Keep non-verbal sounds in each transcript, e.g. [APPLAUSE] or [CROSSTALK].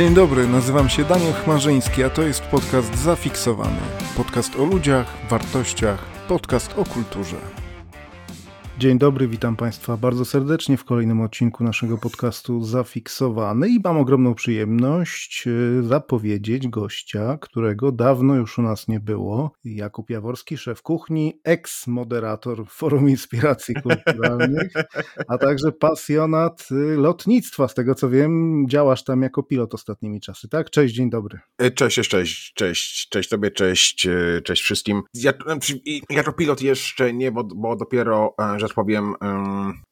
Dzień dobry, nazywam się Daniel Chmarzyński, a to jest podcast Zafiksowany. Podcast o ludziach, wartościach, podcast o kulturze. Dzień dobry, witam Państwa bardzo serdecznie w kolejnym odcinku naszego podcastu Zafiksowany i mam ogromną przyjemność e, zapowiedzieć gościa, którego dawno już u nas nie było. Jakub Jaworski, szef kuchni, eks-moderator Forum Inspiracji Kulturalnych, a także pasjonat e, lotnictwa. Z tego co wiem, działasz tam jako pilot ostatnimi czasy, tak? Cześć, dzień dobry. E, cześć, cześć, cześć, cześć, tobie, cześć, cześć wszystkim. Ja, jako pilot jeszcze nie, bo, bo dopiero, że tak powiem,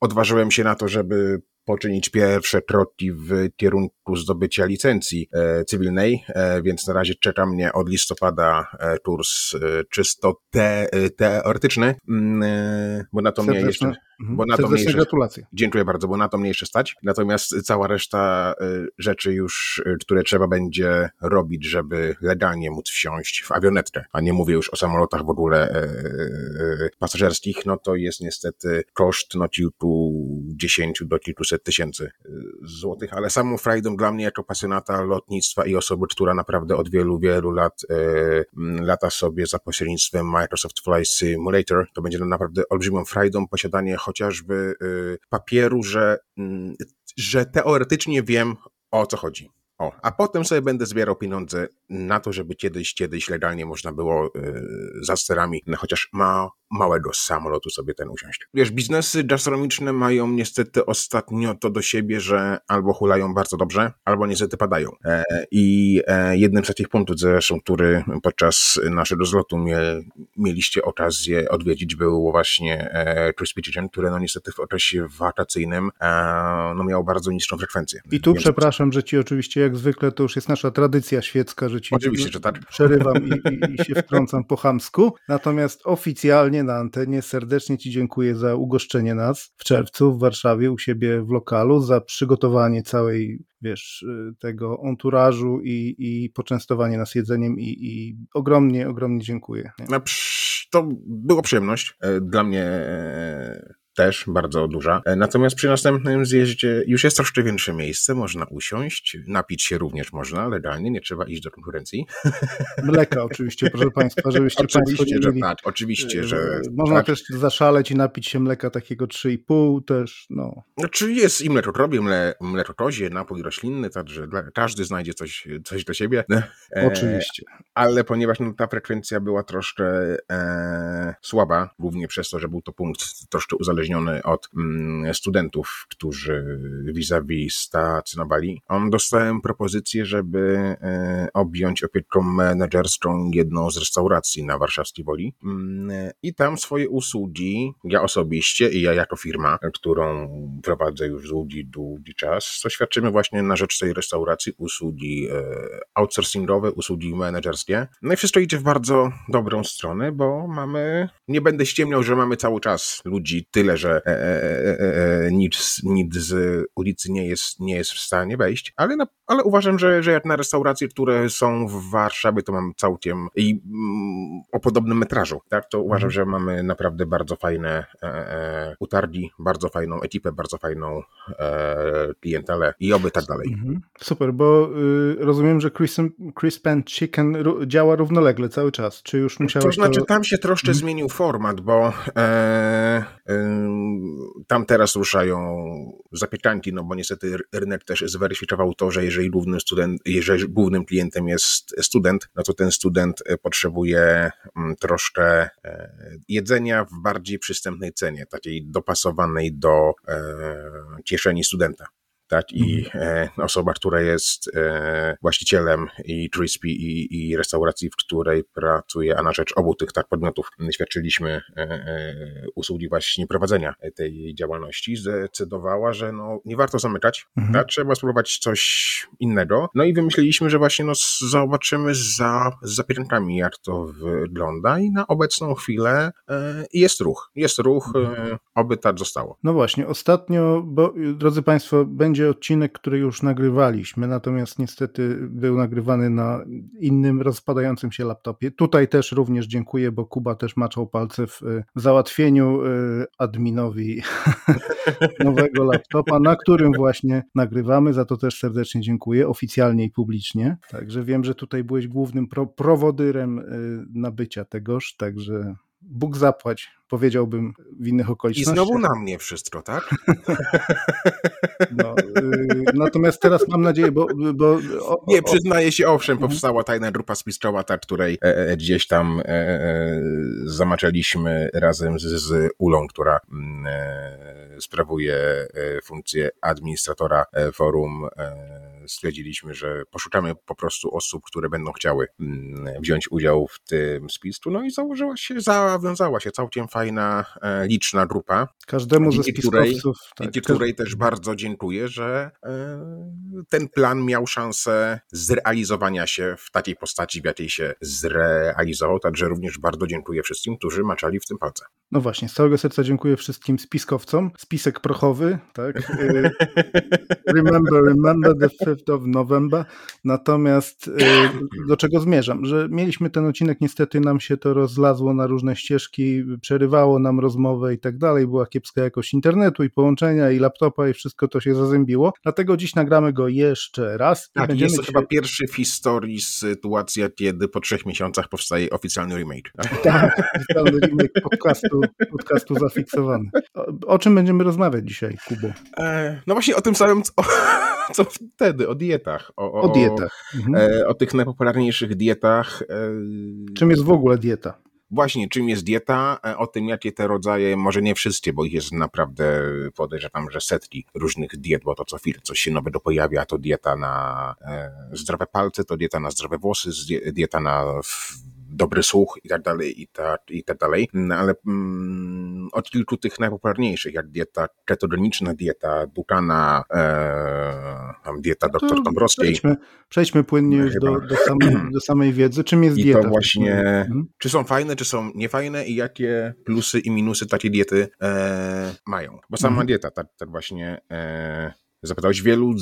odważyłem się na to, żeby poczynić pierwsze kroki w kierunku zdobycia licencji e, cywilnej, e, więc na razie czeka mnie od listopada e, kurs czysto te, teoretyczny, mm, bo na to mnie jeszcze... Mhm. Bo na to mnie jeszcze, gratulacje. Dziękuję bardzo, bo na to mnie jeszcze stać. Natomiast cała reszta rzeczy już, które trzeba będzie robić, żeby legalnie móc wsiąść w awionetkę, a nie mówię już o samolotach w ogóle pasażerskich, no to jest niestety koszt no kilkudziesięciu do kilkuset tysięcy y, złotych, ale samą frajdą dla mnie jako pasjonata lotnictwa i osoby, która naprawdę od wielu, wielu lat e, lata sobie za pośrednictwem Microsoft Flight Simulator, to będzie naprawdę olbrzymią frajdą posiadanie chociażby e, papieru, że, że teoretycznie wiem o co chodzi. O, a potem sobie będę zbierał pieniądze na to, żeby kiedyś, kiedyś legalnie można było yy, za sterami, no chociaż ma, małego samolotu sobie ten usiąść. Wiesz, biznesy gastronomiczne mają niestety ostatnio to do siebie, że albo hulają bardzo dobrze, albo niestety padają. E, I e, jednym z takich punktów zresztą, który podczas naszego zlotu mie, mieliście okazję odwiedzić, był właśnie e, Crispy Chicken, które no niestety w okresie wakacyjnym e, no miało bardzo niską frekwencję. I tu Więc... przepraszam, że ci oczywiście jak zwykle to już jest nasza tradycja świecka, że ci Oczywiście, że tak. przerywam i, i, i się wtrącam po chamsku. Natomiast oficjalnie na antenie serdecznie Ci dziękuję za ugoszczenie nas w czerwcu w Warszawie u siebie w lokalu, za przygotowanie całej wiesz, tego onturażu i, i poczęstowanie nas jedzeniem i, i ogromnie, ogromnie dziękuję. No, to była przyjemność e, dla mnie e, też bardzo duża. E, natomiast przy następnym zjeździe już jest troszkę większe miejsce, można usiąść, napić się również można legalnie, nie trzeba iść do konkurencji. [LAUGHS] Mleka oczywiście, proszę Państwa, żebyście oczywiście, Państwo że tak, oczywiście, że e, Można tak. też zaszaleć i napić się mleka takiego 3,5 też, no. Znaczy jest i mleko krobie, mle, mleko kozie, napój roślinny, także każdy znajdzie coś, coś do siebie. [LAUGHS] E, oczywiście. Ale ponieważ no, ta frekwencja była troszkę e, słaba, głównie przez to, że był to punkt troszkę uzależniony uzależniony od mm, studentów, którzy vis-a-vis stacjonowali. On dostałem propozycję, żeby e, objąć opieką menedżerską jedną z restauracji na warszawskiej Woli mm, i tam swoje usługi, ja osobiście i ja jako firma, którą prowadzę już długi, długi czas, to świadczymy właśnie na rzecz tej restauracji usługi e, outsourcingowe, usługi menedżerskie. No i wszystko idzie w bardzo dobrą stronę, bo mamy, nie będę ściemniał, że mamy cały czas ludzi tyle, że e, e, e, e, nic, nic z ulicy nie jest, nie jest w stanie wejść, ale, na, ale uważam, że, że jak na restauracje, które są w Warszawie, to mam całkiem i mm, o podobnym metrażu, tak, to uważam, mhm. że mamy naprawdę bardzo fajne e, utargi, bardzo fajną ekipę, bardzo fajną e, klientelę i oby tak dalej. Mhm. Super, bo y, rozumiem, że Crisp, Crisp and Chicken działa równolegle cały czas, czy już musiałeś To znaczy, to... tam się troszkę mhm. zmienił format, bo e, tam teraz ruszają zapiekanki, no bo niestety rynek też zweryfikował to, że jeżeli, głównym student, jeżeli głównym klientem jest student, no to ten student e, potrzebuje mm, troszkę e, jedzenia w bardziej przystępnej cenie, takiej dopasowanej do e, kieszeni studenta tak, i mhm. e, osoba, która jest e, właścicielem i Crispy i, i restauracji, w której pracuje, a na rzecz obu tych tak podmiotów świadczyliśmy e, e, usługi właśnie prowadzenia tej działalności, zdecydowała, że no, nie warto zamykać, mhm. tak, trzeba spróbować coś innego. No i wymyśliliśmy, że właśnie no, zobaczymy za, z zapierankami, jak to wygląda i na obecną chwilę e, jest ruch. Jest ruch, mhm. E, oby tak zostało. No właśnie, ostatnio, bo drodzy Państwo, będzie będzie odcinek, który już nagrywaliśmy, natomiast niestety był nagrywany na innym rozpadającym się laptopie. Tutaj też również dziękuję, bo Kuba też maczał palce w, załatwieniu adminowi [LAUGHS] nowego laptopa, na którym właśnie nagrywamy. Za to też serdecznie dziękuję, oficjalnie i publicznie. Także wiem, że tutaj byłeś głównym pro prowodyrem nabycia tegoż, także Bóg zapłać, powiedziałbym w innych okolicznościach. I znowu na mnie wszystko, tak? No, y, natomiast teraz mam nadzieję, bo... bo o, Nie, przyznaję się, owszem, mhm. powstała tajna grupa spiskowa, której e, e, gdzieś tam e, e, zamaczaliśmy razem z, z Ulą, która mm, e, sprawuje e, funkcję administratora forum stwierdziliśmy, że poszukamy po prostu osób, które będą chciały mm, wziąć udział w tym spisku. No i założyła się, zawiązała się całkiem fajna, e, liczna grupa. Każdemu ze spiskowców. Tak, dzięki której też bardzo dziękuję, że e, ten plan miał szansę zrealizowania się w takiej postaci, w jakiej się zrealizował. Także również bardzo dziękuję wszystkim, którzy maczali w tym palce. No właśnie, z całego serca dziękuję wszystkim spiskowcom. Spisek prochowy, tak? E, [LAUGHS] remember, remember the 5th of November. Natomiast do czego zmierzam? Że mieliśmy ten odcinek, niestety nam się to rozlazło na różne ścieżki, przerywało nam rozmowę i tak dalej, była kiepska jakość internetu i połączenia i laptopa i wszystko to się zazębiło, dlatego dziś nagramy go jeszcze raz. Tak, jest to dzisiaj... chyba pierwszy w historii sytuacja, kiedy po trzech miesiącach powstaje oficjalny remake. Tak, [LAUGHS] tak oficjalny remake podcastu, podcastu zafiksowany. O, o, czym będziemy rozmawiać dzisiaj, Kubo? E, no właśnie o tym samym, co, [LAUGHS] co wtedy, o dietach. O, o, o dietach. Mhm. E, o tych najpopularniejszych dietach. E, czym jest w ogóle dieta? Właśnie, czym jest dieta, e, o tym jakie te rodzaje, może nie wszystkie, bo ich jest naprawdę, podejrzewam, że setki różnych diet, bo to co chwilę coś się nowego pojawia, to dieta na e, zdrowe palce, to dieta na zdrowe włosy, dieta na dobry słuch i tak dalej, i tak, i tak dalej, no, ale mm, od kilku tych najpopularniejszych, jak dieta ketogeniczna, dieta Dukana, e, dieta no dr Dąbrowskiej. Przejdźmy, przejdźmy płynnie już do, do, samej, do samej wiedzy. Czym jest I dieta? to właśnie, mhm. czy są fajne, czy są niefajne i jakie plusy i minusy takiej diety e, mają. Bo sama mhm. dieta, tak, tak właśnie e, Zapytałeś, wielu,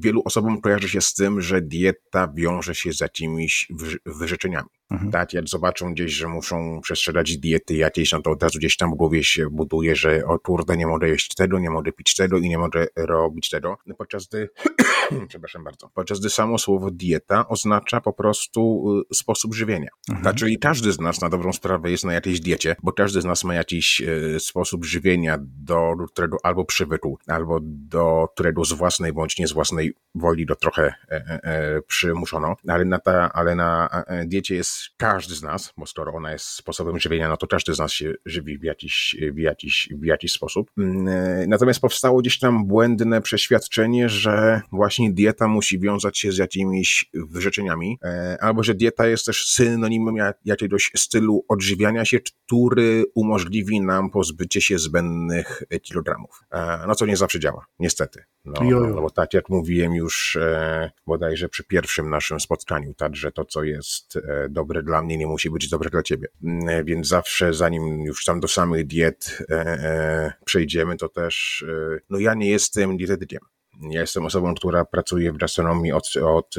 wielu osobom kojarzy się z tym, że dieta wiąże się z jakimiś wyrzeczeniami. Mhm. Tak, jak zobaczą gdzieś, że muszą przestrzegać diety jakiejś, no to od razu gdzieś tam w głowie się buduje, że o kurde, nie mogę jeść tego, nie mogę pić tego i nie mogę robić tego. No podczas gdy, [CLEARS THROAT] przepraszam bardzo, podczas gdy samo słowo dieta oznacza po prostu y, sposób żywienia. Mhm. Tak, czyli każdy z nas na dobrą sprawę jest na jakiejś diecie, bo każdy z nas ma jakiś y, sposób żywienia, do którego albo przywykł, albo do którego z własnej bądź nie z własnej woli do trochę e, e, e przymuszono, ale na, ta, ale na e, diecie jest każdy z nas, bo skoro ona jest sposobem żywienia, no to każdy z nas się żywi w jakiś, w jakiś, w jakiś sposób. Mm, e, natomiast powstało gdzieś tam błędne przeświadczenie, że właśnie dieta musi wiązać się z jakimiś wyrzeczeniami, e, albo że dieta jest też synonimem jakiegoś stylu odżywiania się, który umożliwi nam pozbycie się zbędnych kilogramów. E, no co nie zawsze działa, niestety. No, no, no bo tak jak mówiłem już e, bodajże przy pierwszym naszym spotkaniu, tak, że to co jest e, dobre dla mnie nie musi być dobre dla ciebie. Mm, e, więc zawsze zanim już tam do samych diet e, e, przejdziemy, to też, no ja nie jestem dietetykiem. Ja jestem osobą, która pracuje w gastronomii od, od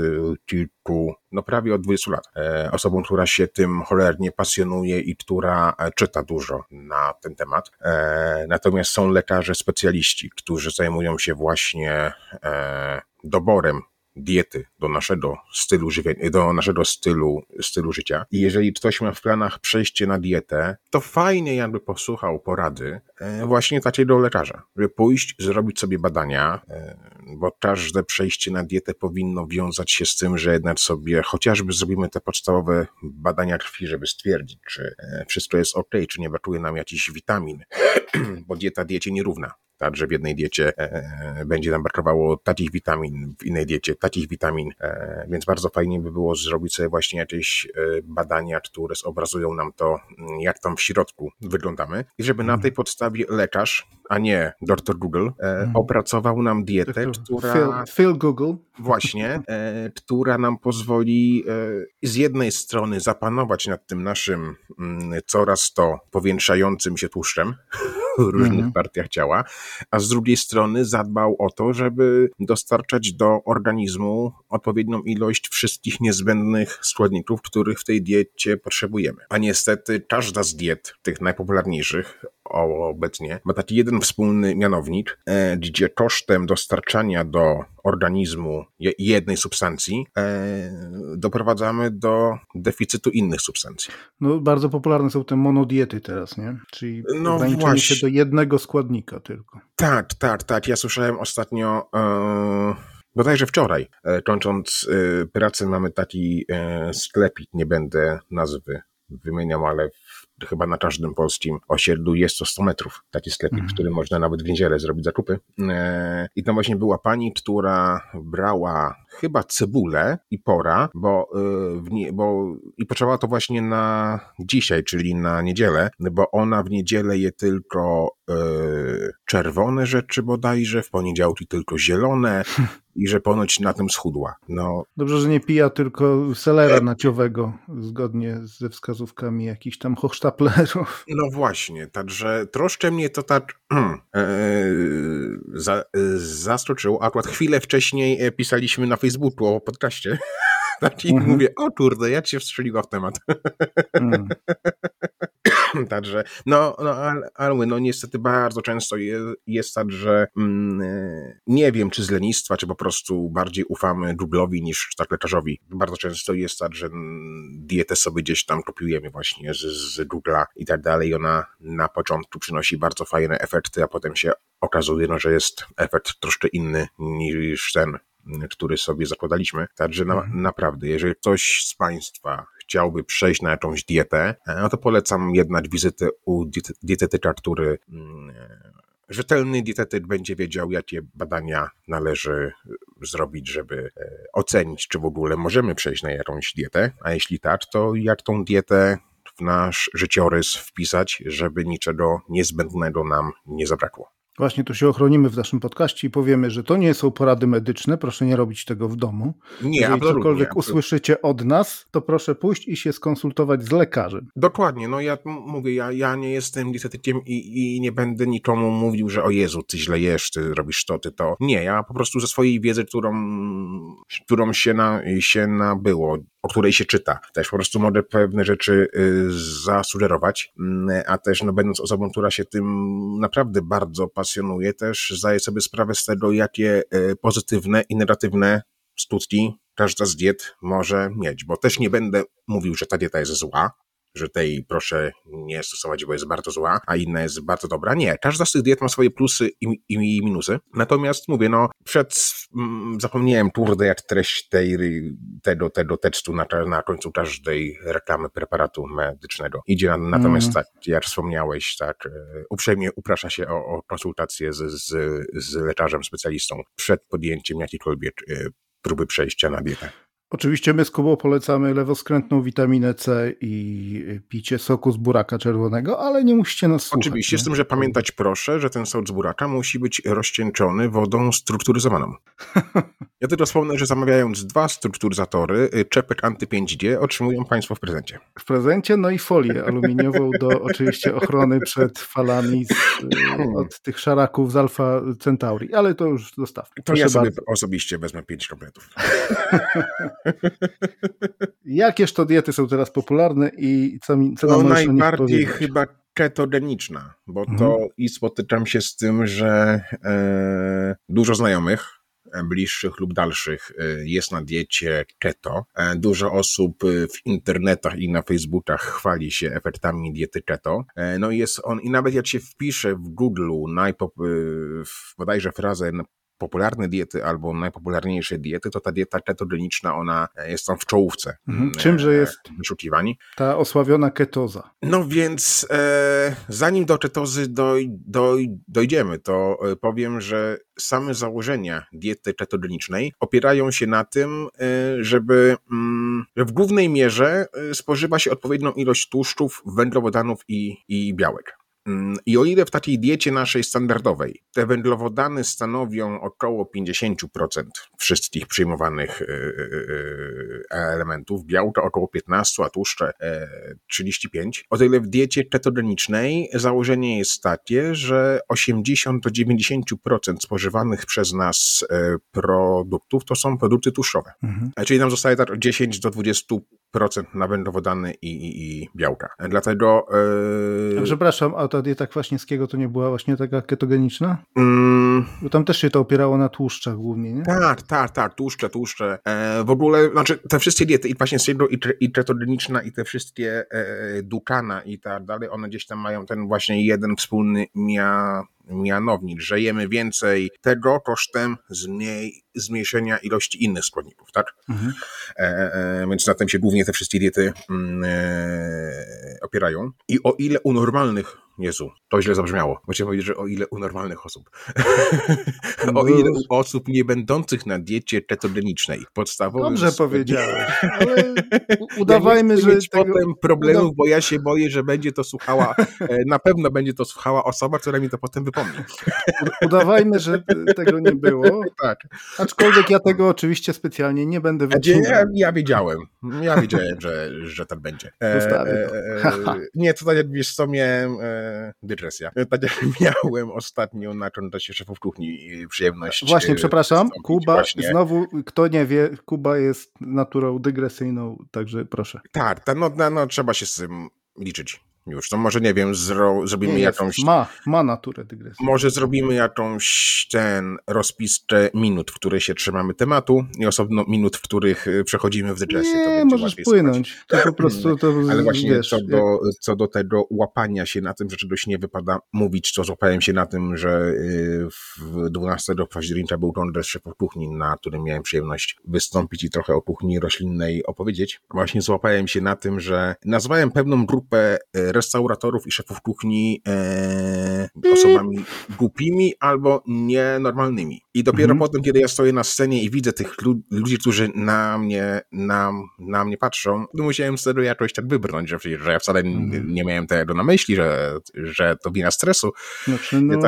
kilku, no prawie od 20 lat. E, osobą, która się tym cholernie pasjonuje i która czyta dużo na ten temat. E, natomiast są lekarze specjaliści, którzy zajmują się właśnie e, doborem diety, do naszego stylu żywienia, do naszego stylu, stylu życia. I jeżeli ktoś ma w planach przejście na dietę, to fajnie jakby posłuchał porady e, właśnie takiego lekarza, żeby pójść, zrobić sobie badania, e, bo każde przejście na dietę powinno wiązać się z tym, że jednak sobie chociażby zrobimy te podstawowe badania krwi, żeby stwierdzić, czy e, wszystko jest ok, czy nie brakuje nam jakichś witamin, [CLEARS THROAT] bo dieta diecie nierówna tak, że w jednej diecie e, e, będzie nam brakowało takich witamin, w innej diecie takich witamin, e, więc bardzo fajnie by było zrobić sobie właśnie jakieś badania, które zobrazują nam to, mm, jak tam w środku wyglądamy i żeby na mhm. tej podstawie lekarz, a nie doktor Google, mhm. opracował nam dietę, która... Phil, Phil Google. Właśnie, która nam pozwoli z jednej strony zapanować nad tym naszym mm, coraz to powiększającym się tłuszczem, różnych mhm. partiach ciała, a z drugiej strony zadbał o to, żeby dostarczać do organizmu odpowiednią ilość wszystkich niezbędnych składników, których w tej diecie potrzebujemy. A niestety każda z diet, tych najpopularniejszych, obecnie ma taki jeden wspólny mianownik, e, gdzie kosztem dostarczania do organizmu jednej substancji e, doprowadzamy do deficytu innych substancji. No, bardzo popularne są te monodiety teraz, nie? Czyli no ograniczenie właśnie. się do jednego składnika tylko. Tak, tak, tak. Ja słyszałem ostatnio... Yy bodajże wczoraj, kończąc pracę, mamy taki sklepik, nie będę nazwy wymieniał, ale chyba na każdym polskim osiedlu jest to 100 metrów, taki sklepik, mhm. w którym można nawet w niedzielę zrobić zakupy. E, I to właśnie była pani, która brała chyba cebulę i pora, bo, e, nie, bo i potrzebowała to właśnie na dzisiaj, czyli na niedzielę, bo ona w niedzielę je tylko e, czerwone rzeczy bodajże, w poniedziałki tylko zielone, [LAUGHS] i że ponoć na tym schudła. No. Dobrze, że nie pija tylko selera naciowego, zgodnie ze wskazówkami jakichś tam hochsztaplerów. No właśnie, także troszkę mnie to tak [CLEARS THROAT] e, za, zaskoczyło. Akurat chwilę wcześniej e, pisaliśmy na Facebooku o podcaście. [LAUGHS] Tak i mhm. mówię, o kurde, jak się wstrzeliła w temat. Mm. [LAUGHS] [CLEARS THROAT] Także, no, no ale, ale no niestety bardzo często jest, jest tak, że mm, e, nie wiem, czy z lenistwa, czy po prostu bardziej ufamy Google'owi niż tak lekarzowi. Bardzo często jest tak, że dietę sobie gdzieś tam kopiujemy właśnie z, z Google'a i tak dalej. Ona na początku przynosi bardzo fajne efekty, a potem się okazuje, no, że jest efekt troszkę inny niż ten, który sobie zakładaliśmy. Także na, mhm. naprawdę, jeżeli ktoś z Państwa chciałby przejść na jakąś dietę, e, no to polecam jednak wizytę u dietetyka, który mm, e, rzetelny dietetyk będzie wiedział, jakie badania należy zrobić, żeby e, ocenić, czy w ogóle możemy przejść na jakąś dietę, a jeśli tak, to jak tą dietę w nasz życiorys wpisać, żeby niczego niezbędnego nam nie zabrakło. Właśnie tu się ochronimy w naszym podcaście i powiemy, że to nie są porady medyczne, proszę nie robić tego w domu. Nie, Jeżeli cokolwiek usłyszycie od nas, to proszę pójść i się skonsultować z lekarzem. Dokładnie, no ja mówię, ja, ja nie jestem dietetykiem i, i nie będę nikomu mówił, że o Jezu, ty źle jesz, ty robisz to, ty to. Nie, ja po prostu ze swojej wiedzy, którą, którą się, na, się nabyło, o której się czyta. Też po prostu mogę pewne rzeczy y, zasugerować, mm, a też no, będąc osobą, która się tym naprawdę bardzo pasjonuje, też zdaję sobie sprawę z tego, jakie y, pozytywne i negatywne skutki każda z diet może mieć, bo też nie będę mówił, że ta dieta jest zła, że tej proszę nie stosować, bo jest bardzo zła, a inna jest bardzo dobra. Nie, każda z tych diet ma swoje plusy i, i minusy. Natomiast mówię, no przed, mm, zapomniałem kurde jak treść tej, tego, tego tekstu na, na końcu każdej reklamy preparatu medycznego. Idzie natomiast mm. tak, jak wspomniałeś, tak, e, uprzejmie uprasza się o, o konsultację z, z, z lekarzem, specjalistą przed podjęciem jakiejkolwiek e, próby przejścia na dietę. Oczywiście my z Kubą polecamy lewoskrętną witaminę C i picie soku z buraka czerwonego, ale nie musicie nas słuchać. Oczywiście, nie? z tym, że pamiętać proszę, że ten sok z buraka musi być rozcieńczony wodą strukturyzowaną. Ja tylko wspomnę, że zamawiając dwa strukturyzatory, y, czepek anty-5G otrzymują Państwo w prezencie. W prezencie, no i folię aluminiową do [LAUGHS] oczywiście ochrony przed falami z, y, od tych szaraków z Alfa Centauri, ale to już zostawmy. To ja sobie bardzo. osobiście wezmę pięć kompletów. [LAUGHS] [LAUGHS] Jakież to diety są teraz popularne i co, mi, co no, nam najbardziej chyba ketogeniczna, bo mhm. to i spotykam się z tym, że e, dużo znajomych e, bliższych lub dalszych e, jest na diecie keto. E, dużo osób w internetach i na Facebookach chwali się efektami diety keto. No i jest on, i nawet jak się wpisze w Google najpop, bodajże frazę popularne diety albo najpopularniejsze diety, to ta dieta ketogeniczna, ona jest tam w czołówce. Mhm. Czymże jest. Ta osławiona ketoza. No więc e, zanim do ketozy doj, doj, dojdziemy, to e, powiem, że same założenia diety ketogenicznej opierają się na tym, e, żeby mm, w głównej mierze e, spożywa się odpowiednią ilość tłuszczów, węglowodanów i, i białek. Mm, I o ile w takiej diecie naszej standardowej te węglowodany stanowią około 50% wszystkich przyjmowanych elementów, białka około 15, a tłuszcze 35, o tyle w diecie ketogenicznej założenie jest takie, że 80 do 90% spożywanych przez nas produktów to są produkty tłuszczowe. Mhm. Czyli nam zostaje tak 10 do 20% na węglowodany i, i, i białka. Dlatego... Yy... Przepraszam, a ta dieta kwaśniewskiego to nie była właśnie taka ketogeniczna? Mm. Bo tam też się to opierało na tłuszczach głównie, nie? Tak, tak, tak, tłuszcze, tłuszcze. E, w ogóle, znaczy te wszystkie diety i kwaśniewskiego i, i ketogeniczna i te wszystkie e, dukana i tak dalej, one gdzieś tam mają ten właśnie jeden wspólny mia mianownik, że jemy więcej tego kosztem zmniej, zmniejszenia ilości innych składników, tak? Mhm. E, e, więc na tym się głównie te wszystkie diety mm, e, opierają. I o ile u normalnych Jezu, to źle zabrzmiało. Chciałem powiedzieć, że o ile u normalnych osób. [LAUGHS] o ile u osób nie będących na diecie ketogenicznej. Podstawowym... Dobrze powiedziałeś, [LAUGHS] ale udawajmy, ja że... mieć tego... potem problemów, bo ja się boję, że będzie to słuchała, e, na pewno będzie to słuchała osoba, która mi to potem wypomni. udawajmy, że tego nie było. [LAUGHS] tak. Aczkolwiek ja tego oczywiście specjalnie nie będę wycinał. Ja, ja wiedziałem. Ja wiedziałem, że, że tak będzie. E, e, e, nie, tutaj wiesz co, miałem... E, dygresja. Tak jak [LAUGHS] miałem ostatnio na kontekście szefów kuchni przyjemność. Właśnie, przepraszam, Kuba, właśnie. znowu, kto nie wie, Kuba jest naturą dygresyjną, także proszę. Tak, no, no, no trzeba się z tym liczyć już. To może nie wiem, zro, zrobimy nie jakąś. Ma, ma naturę dygresji. Może zrobimy jakąś ten rozpiskę minut, w której się trzymamy tematu i osobno minut, w których y, przechodzimy w dygresję. Nie, możesz płynąć. To po [LAUGHS] prostu to Ale właśnie wiesz, co, do, jak... co do tego łapania się na tym, że czegoś nie wypada mówić, to złapałem się na tym, że y, w 12 października był kongres szefów kuchni, na którym miałem przyjemność wystąpić i trochę o kuchni roślinnej opowiedzieć. Właśnie złapałem się na tym, że nazwałem pewną grupę y, restauratorów i szefów kuchni e, osobami głupimi albo nienormalnymi. I dopiero mhm. potem, kiedy ja stoję na scenie i widzę tych ludzi, którzy na mnie, na, na mnie patrzą, to musiałem wtedy jakoś tak wybrnąć, że, że ja wcale mhm. nie miałem tego na myśli, że, że to wina stresu. Znaczy, no,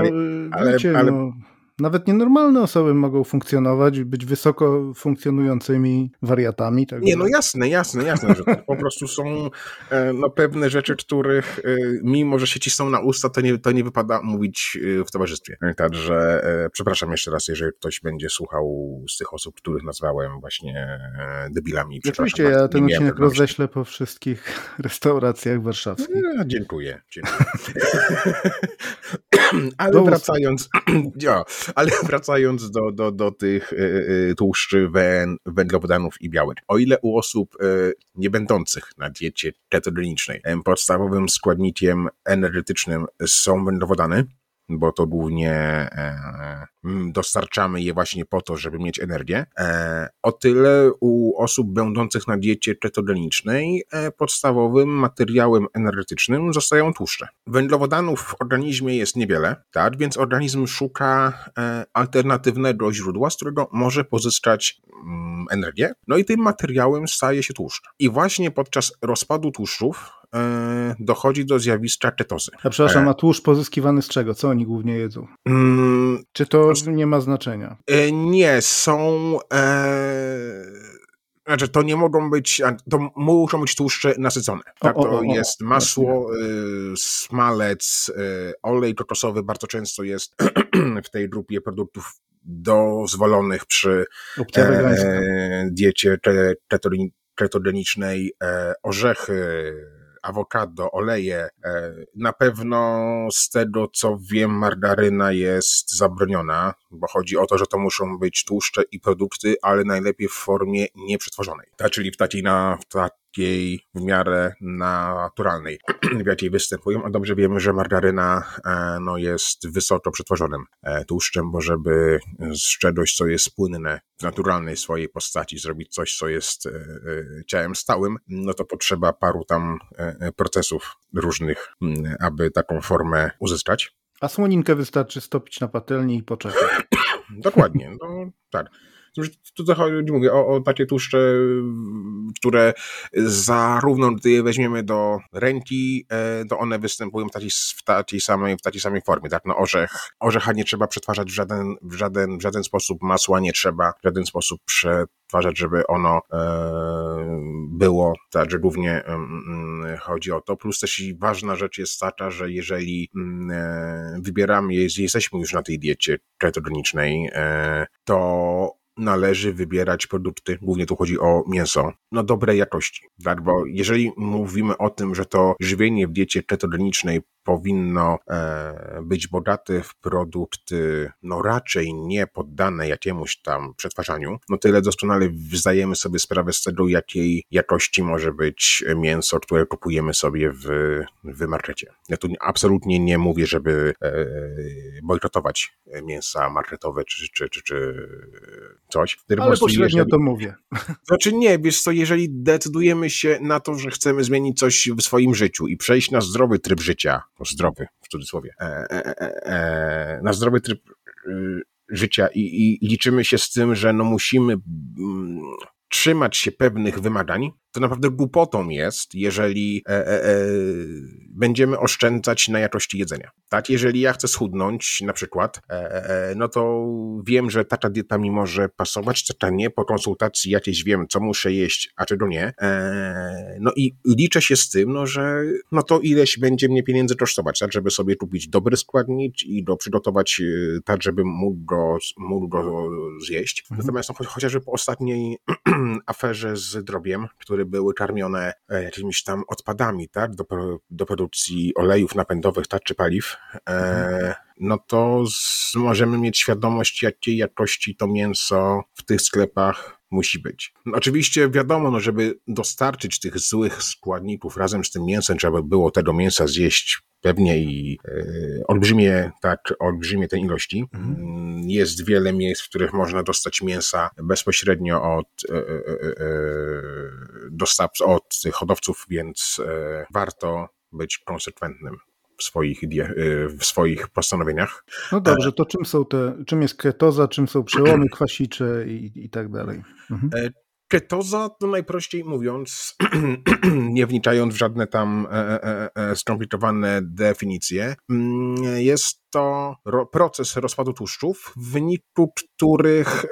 ale, wiecie, ale, no nawet nienormalne osoby mogą funkcjonować, być wysoko funkcjonującymi wariatami. Tak nie, no jasne, jasne, jasne, że po prostu są e, no, pewne rzeczy, których e, mimo, że się cisną na usta, to nie, to nie wypada mówić e, w towarzystwie. Także przepraszam jeszcze raz, jeżeli ktoś będzie słuchał z tych osób, których nazwałem właśnie debilami. Oczywiście ja ten odcinek roześlę po wszystkich [LAUGHS] restauracjach warszawskich. No, dziękuję. dziękuję. [LAUGHS] Ale do wracając, [CLEARS THROAT] ja, ale [LAUGHS] wracając do, do, do tych y, tłuszczy, węd, węglowodanów i białek. O ile u osób y, nie będących na diecie ketogenicznej podstawowym składnikiem energetycznym są węglowodany, bo to głównie e, dostarczamy je właśnie po to, żeby mieć energię. E, o tyle u osób będących na diecie ketogenicznej e, podstawowym materiałem energetycznym zostają tłuszcze. Węglowodanów w organizmie jest niewiele, tak, więc organizm szuka alternatywnego źródła, z którego może pozyskać mm, energię. No i tym materiałem staje się tłuszcz. I właśnie podczas rozpadu tłuszczów E, dochodzi do zjawiska ketozy. A przepraszam, a tłuszcz pozyskiwany z czego? Co oni głównie jedzą? Mm, Czy to nie ma znaczenia? E, nie, są... E... Znaczy, to nie mogą być, to muszą być tłuszcze nasycone. Tak? O, o, to jest masło, y, smalec, y, olej kokosowy bardzo często jest [CLEARS THROAT] w tej grupie produktów dozwolonych przy e, diecie ketogenicznej, e, orzechy, awokado, oleje. E, na pewno z tego, co wiem, margaryna jest zabroniona, bo chodzi o to, że to muszą być tłuszcze i produkty, ale najlepiej w formie nieprzetworzonej. Ta, czyli w takiej, na, w takiej w miarę naturalnej, [CLEARS THROAT] w jakiej występują, a dobrze wiemy, że margaryna e, no, jest wysoko przetworzonym e, tłuszczem, bo żeby z czegoś, co jest płynne w naturalnej swojej postaci zrobić coś, co jest e, ciałem stałym, no to potrzeba paru tam procesów różnych, aby taką formę uzyskać. A słoninkę wystarczy stopić na patelni i poczekać. [CLEARS THROAT] Dokładnie, no tak. Tu chodzi, mówię, o, o takie tłuszcze, które zarówno gdy je weźmiemy do ręki, e, to one występują w takiej, w takiej, samej, w takiej samej formie, tak? No orzech, orzecha nie trzeba przetwarzać w żaden, w żaden, w żaden sposób, masła nie trzeba w żaden sposób przetwarzać, żeby ono e, było, także głównie mm, chodzi o to, plus też ważna rzecz jest taka, że jeżeli mm, e, wybieramy, jesteśmy już na tej diecie ketogenicznej, to należy wybierać produkty, głównie tu chodzi o mięso, no dobrej jakości, tak? Bo jeżeli mówimy o tym, że to żywienie w diecie ketogenicznej powinno e, być bogate w produkty, no raczej nie poddane jakiemuś tam przetwarzaniu, no tyle doskonale zdajemy sobie sprawę z tego, jakiej jakości może być mięso, które kupujemy sobie w, w markecie. Ja tu absolutnie nie mówię, żeby e, bojkotować mięsa marketowe czy, czy, czy, czy coś. Ale pośrednio jeżeli, to mówię. [LAUGHS] Znaczy nie, wiesz co, jeżeli decydujemy się na to, że chcemy zmienić coś w swoim życiu i przejść na zdrowy tryb życia, zdrowy w cudzysłowie, e, e, e, na zdrowy tryb y, życia i, i, liczymy się z tym, że no musimy mm, trzymać się pewnych wymagań, to naprawdę głupotą jest, jeżeli e, e, e, będziemy oszczędzać na jakości jedzenia. Tak, jeżeli ja chcę schudnąć na przykład, e, e, no to wiem, że taka dieta mi może pasować, taka nie, po konsultacji jakieś wiem, co muszę jeść, a czego nie. No i liczę się z tym, no, że no to ileś będzie mnie pieniędzy kosztować, tak, żeby sobie kupić dobry składnik i do przygotować tak, żeby mógł go, mógł go zjeść. Mhm. Natomiast no, chociażby po ostatniej [CLEARS THROAT] aferze z drobiem, który które były karmione e, jakimiś tam odpadami, tak, do, do produkcji olejów napędowych, tak, czy paliw, e, no to z, możemy mieć świadomość, jakiej jakości to mięso w tych sklepach musi być. Oczywiście wiadomo, no, żeby dostarczyć tych złych składników razem z tym mięsem, trzeba było tego mięsa zjeść pewnie i e, olbrzymie, tak, olbrzymie te ilości. Mhm. Mm, jest wiele miejsc, w których można dostać mięsa bezpośrednio od e, e, dostawców, od hodowców, więc warto być konsekwentnym w swoich, w swoich postanowieniach. No dobrze, to czym są te, czym jest ketoza, czym są przełomy [CLEARS THROAT] kwasicze i, i tak dalej? Mhm. Ketoza, to najprościej mówiąc, [CLEARS THROAT] nie wniczając w żadne tam e, e, e, skomplikowane definicje, mm, jest to proces rozpadu tłuszczów, w wyniku których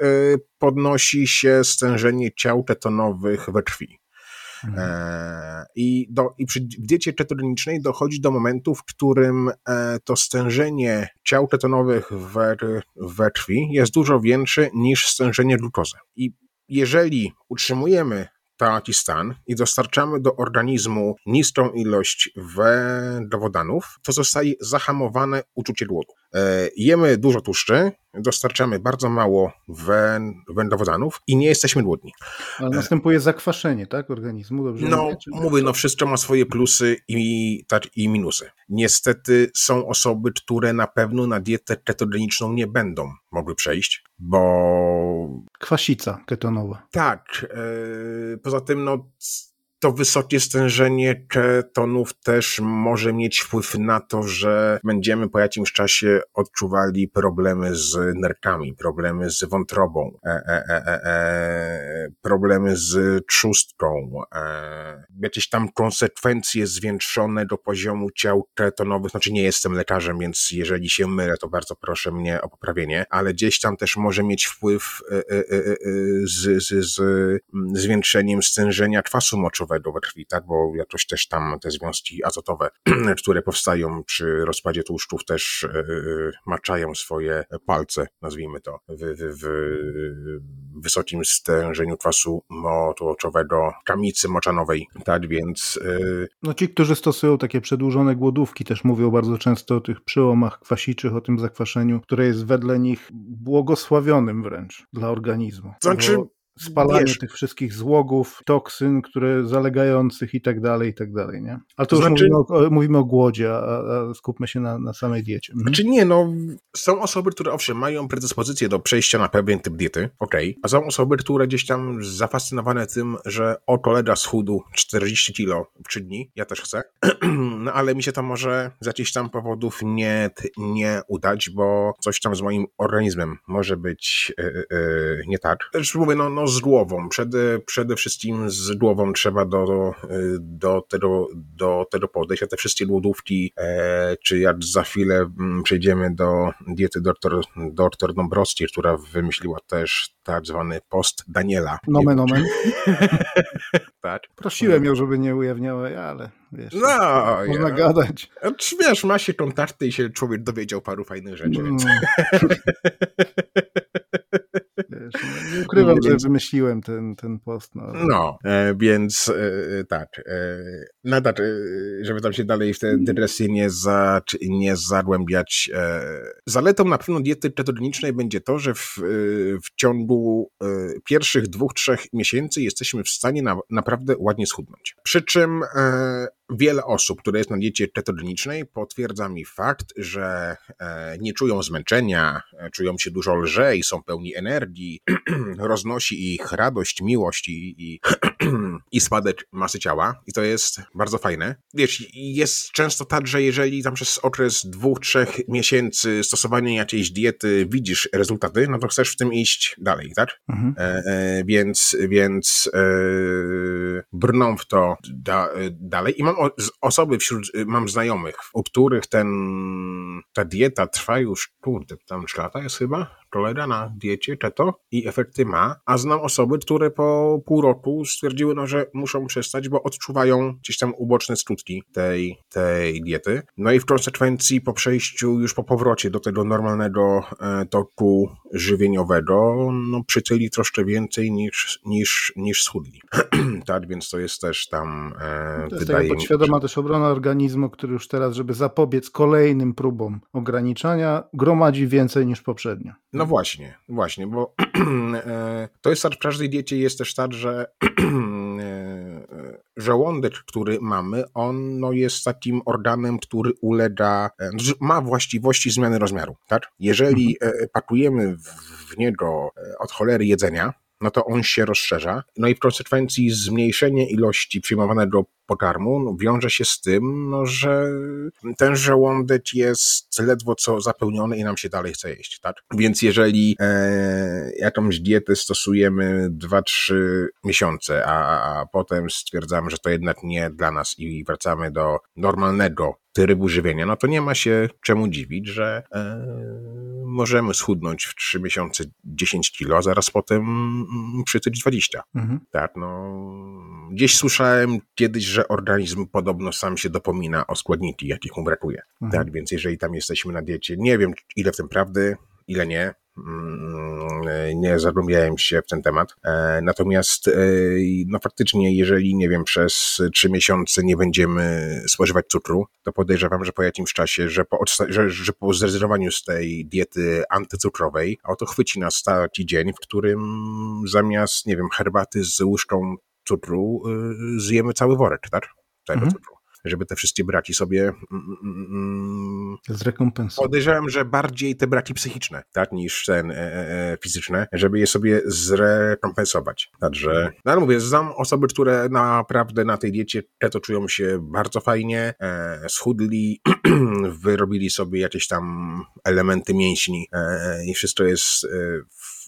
podnosi się stężenie ciał ketonowych we krwi. Mhm. I, do, I przy diecie ketogenicznej dochodzi do momentu, w którym to stężenie ciał ketonowych we, we krwi jest dużo większe niż stężenie glukozy. I jeżeli utrzymujemy taki stan i dostarczamy do organizmu niską ilość węglowodanów, to zostaje zahamowane uczucie głodu. E, jemy dużo tłuszczy, dostarczamy bardzo mało węglowodanów i nie jesteśmy głodni. Ale następuje zakwaszenie, tak, organizmu? Dobrze no, mówię, mówię, no wszystko ma swoje plusy i, tak, i minusy. Niestety są osoby, które na pewno na dietę ketogeniczną nie będą mogły przejść, bo... Kwasica ketonowa. Tak. Yy, poza tym, no to wysokie stężenie ketonów też może mieć wpływ na to, że będziemy po jakimś czasie odczuwali problemy z nerkami, problemy z wątrobą, e, e, e, e, e problemy z trzustką, e, jakieś tam konsekwencje zwiększone do poziomu ciał ketonowych. Znaczy nie jestem lekarzem, więc jeżeli się mylę, to bardzo proszę mnie o poprawienie, ale gdzieś tam też może mieć wpływ z, z, z zwiększeniem stężenia kwasu moczowego, we krwi, tak? Bo jakoś też tam te związki azotowe, [CLEARS THROAT] które powstają przy rozpadzie tłuszczów też yy, maczają swoje palce, nazwijmy to, w, w, w wysokim stężeniu kwasu moczowego, kamicy moczanowej, tak? Więc... Yy... No ci, którzy stosują takie przedłużone głodówki też mówią bardzo często o tych przełomach kwasiczych, o tym zakwaszeniu, które jest wedle nich błogosławionym wręcz dla organizmu. Znaczy... Bo spalanie Wiesz, tych wszystkich złogów, toksyn, które zalegających i tak dalej, i tak dalej, nie? Ale to, to już znaczy, mówimy, o, mówimy o głodzie, a, a, skupmy się na, na samej diecie. Mhm. Znaczy nie, no są osoby, które owszem mają predyspozycję do przejścia na pewien typ diety, okej, okay. a są osoby, które gdzieś tam zafascynowane tym, że o kolega schudł 40 kilo w 3 dni, ja też chcę, [CLEARS THROAT] no ale mi się to może z jakichś tam powodów nie, nie udać, bo coś tam z moim organizmem może być yy, yy, nie tak. Też mówię, no, no z głową. Przede, przede wszystkim z głową trzeba do, do, tego, do tego podejść, a te wszystkie głodówki, e, czy jak za chwilę mm, przejdziemy do diety doktor, doktor Dąbrowskiej, która wymyśliła też tak zwany post Daniela. Nomen, nomen. [LAUGHS] [LAUGHS] tak. Prosiłem ją, żeby nie ujawniała, ale wiesz, no, można ja. gadać. Wiesz, ma się kontakty i się człowiek dowiedział paru fajnych rzeczy. Więc... Mm. [LAUGHS] Wiesz, no, nie ukrywam, że wymyśliłem ten, ten post. No, no e, więc e, tak. E, nadal, e, żeby tam się dalej w te dygresje nie, za, nie zagłębiać. E, zaletą na pewno diety ketogenicznej będzie to, że w, e, w ciągu pierwszych dwóch, trzech miesięcy jesteśmy w stanie na, naprawdę ładnie schudnąć. Przy czym wiele osób, które jest na diecie ketogenicznej, potwierdza mi fakt, że nie czują zmęczenia, czują się dużo lżej, są pełni energii, [CLEARS THROAT] roznosi ich radość, miłość i, i, [CLEARS THROAT] i spadek masy ciała. I to jest bardzo fajne. Wiesz, jest często tak, że jeżeli tam przez okres dwóch, trzech miesięcy stosowania jakiejś diety widzisz rezultaty, no to chcesz w tym iść dalej, tak? Mhm. E, e, więc więc e, brną w to da, dalej. I mam osoby wśród, mam znajomych, u których ten, ta dieta trwa już, kurde, tam 3 lata jest chyba? Kolega na diecie keto i efekty ma, a znam osoby, które po pół roku stwierdziły, no, że muszą przestać, bo odczuwają gdzieś tam uboczne skutki tej, tej diety. No i w konsekwencji po przejściu, już po powrocie do tego normalnego e, toku żywieniowego, no przytyli troszkę więcej niż, niż, niż schudli. [CLEARS THROAT] tak, więc to jest też tam e, to jest wydaje taka podświadoma mi, też obrona organizmu, który już teraz, żeby zapobiec kolejnym próbom ograniczania, gromadzi więcej niż poprzednio. No właśnie, właśnie, bo [CLEARS THROAT] e, to jest tak w każdej diecie jest też tak, że [CLEARS THROAT] e, żołądek, który mamy, on no, jest takim organem, który ulega, e, ma właściwości zmiany rozmiaru, tak? Jeżeli pakujemy w niego od cholery jedzenia, no to on się rozszerza. No i w konsekwencji zmniejszenie ilości przyjmowanego pokarmu no, wiąże się z tym, no, że ten żołądek jest ledwo co zapełniony i nam się dalej chce jeść, tak? Więc jeżeli e, jakąś dietę stosujemy 2-3 miesiące, a, a potem stwierdzamy, że to jednak nie dla nas i wracamy do normalnego trybu żywienia, no to nie ma się czemu dziwić, że e, możemy schudnąć w 3 miesiące 10 kilo, a zaraz potem przytyć 20. Mhm. Tak, no. Gdzieś słyszałem kiedyś, że organizm podobno sam się dopomina o składniki, jakich mu brakuje. Mhm. Tak, więc jeżeli tam jesteśmy na diecie, nie wiem ile w tym prawdy, ile nie, Mm, nie zagłębiałem się w ten temat. E, natomiast e, no faktycznie, jeżeli nie wiem, przez trzy miesiące nie będziemy spożywać cukru, to podejrzewam, że po jakimś czasie, że po, że, że po zrezygnowaniu z tej diety antycukrowej, oto chwyci nas taki dzień, w którym zamiast, nie wiem, herbaty z łyżką cukru y, zjemy cały worek, tak? Całego mhm. cukru żeby te wszystkie braki sobie mm, mm, mm zrekompensować. Podejrzewam, że bardziej te braki psychiczne, tak, niż ten e, e, e, fizyczne, żeby je sobie zrekompensować. Także, no ale mówię, znam osoby, które naprawdę na tej diecie keto czują się bardzo fajnie, e, schudli, [CLEARS THROAT] wyrobili sobie jakieś tam elementy mięśni e, i wszystko jest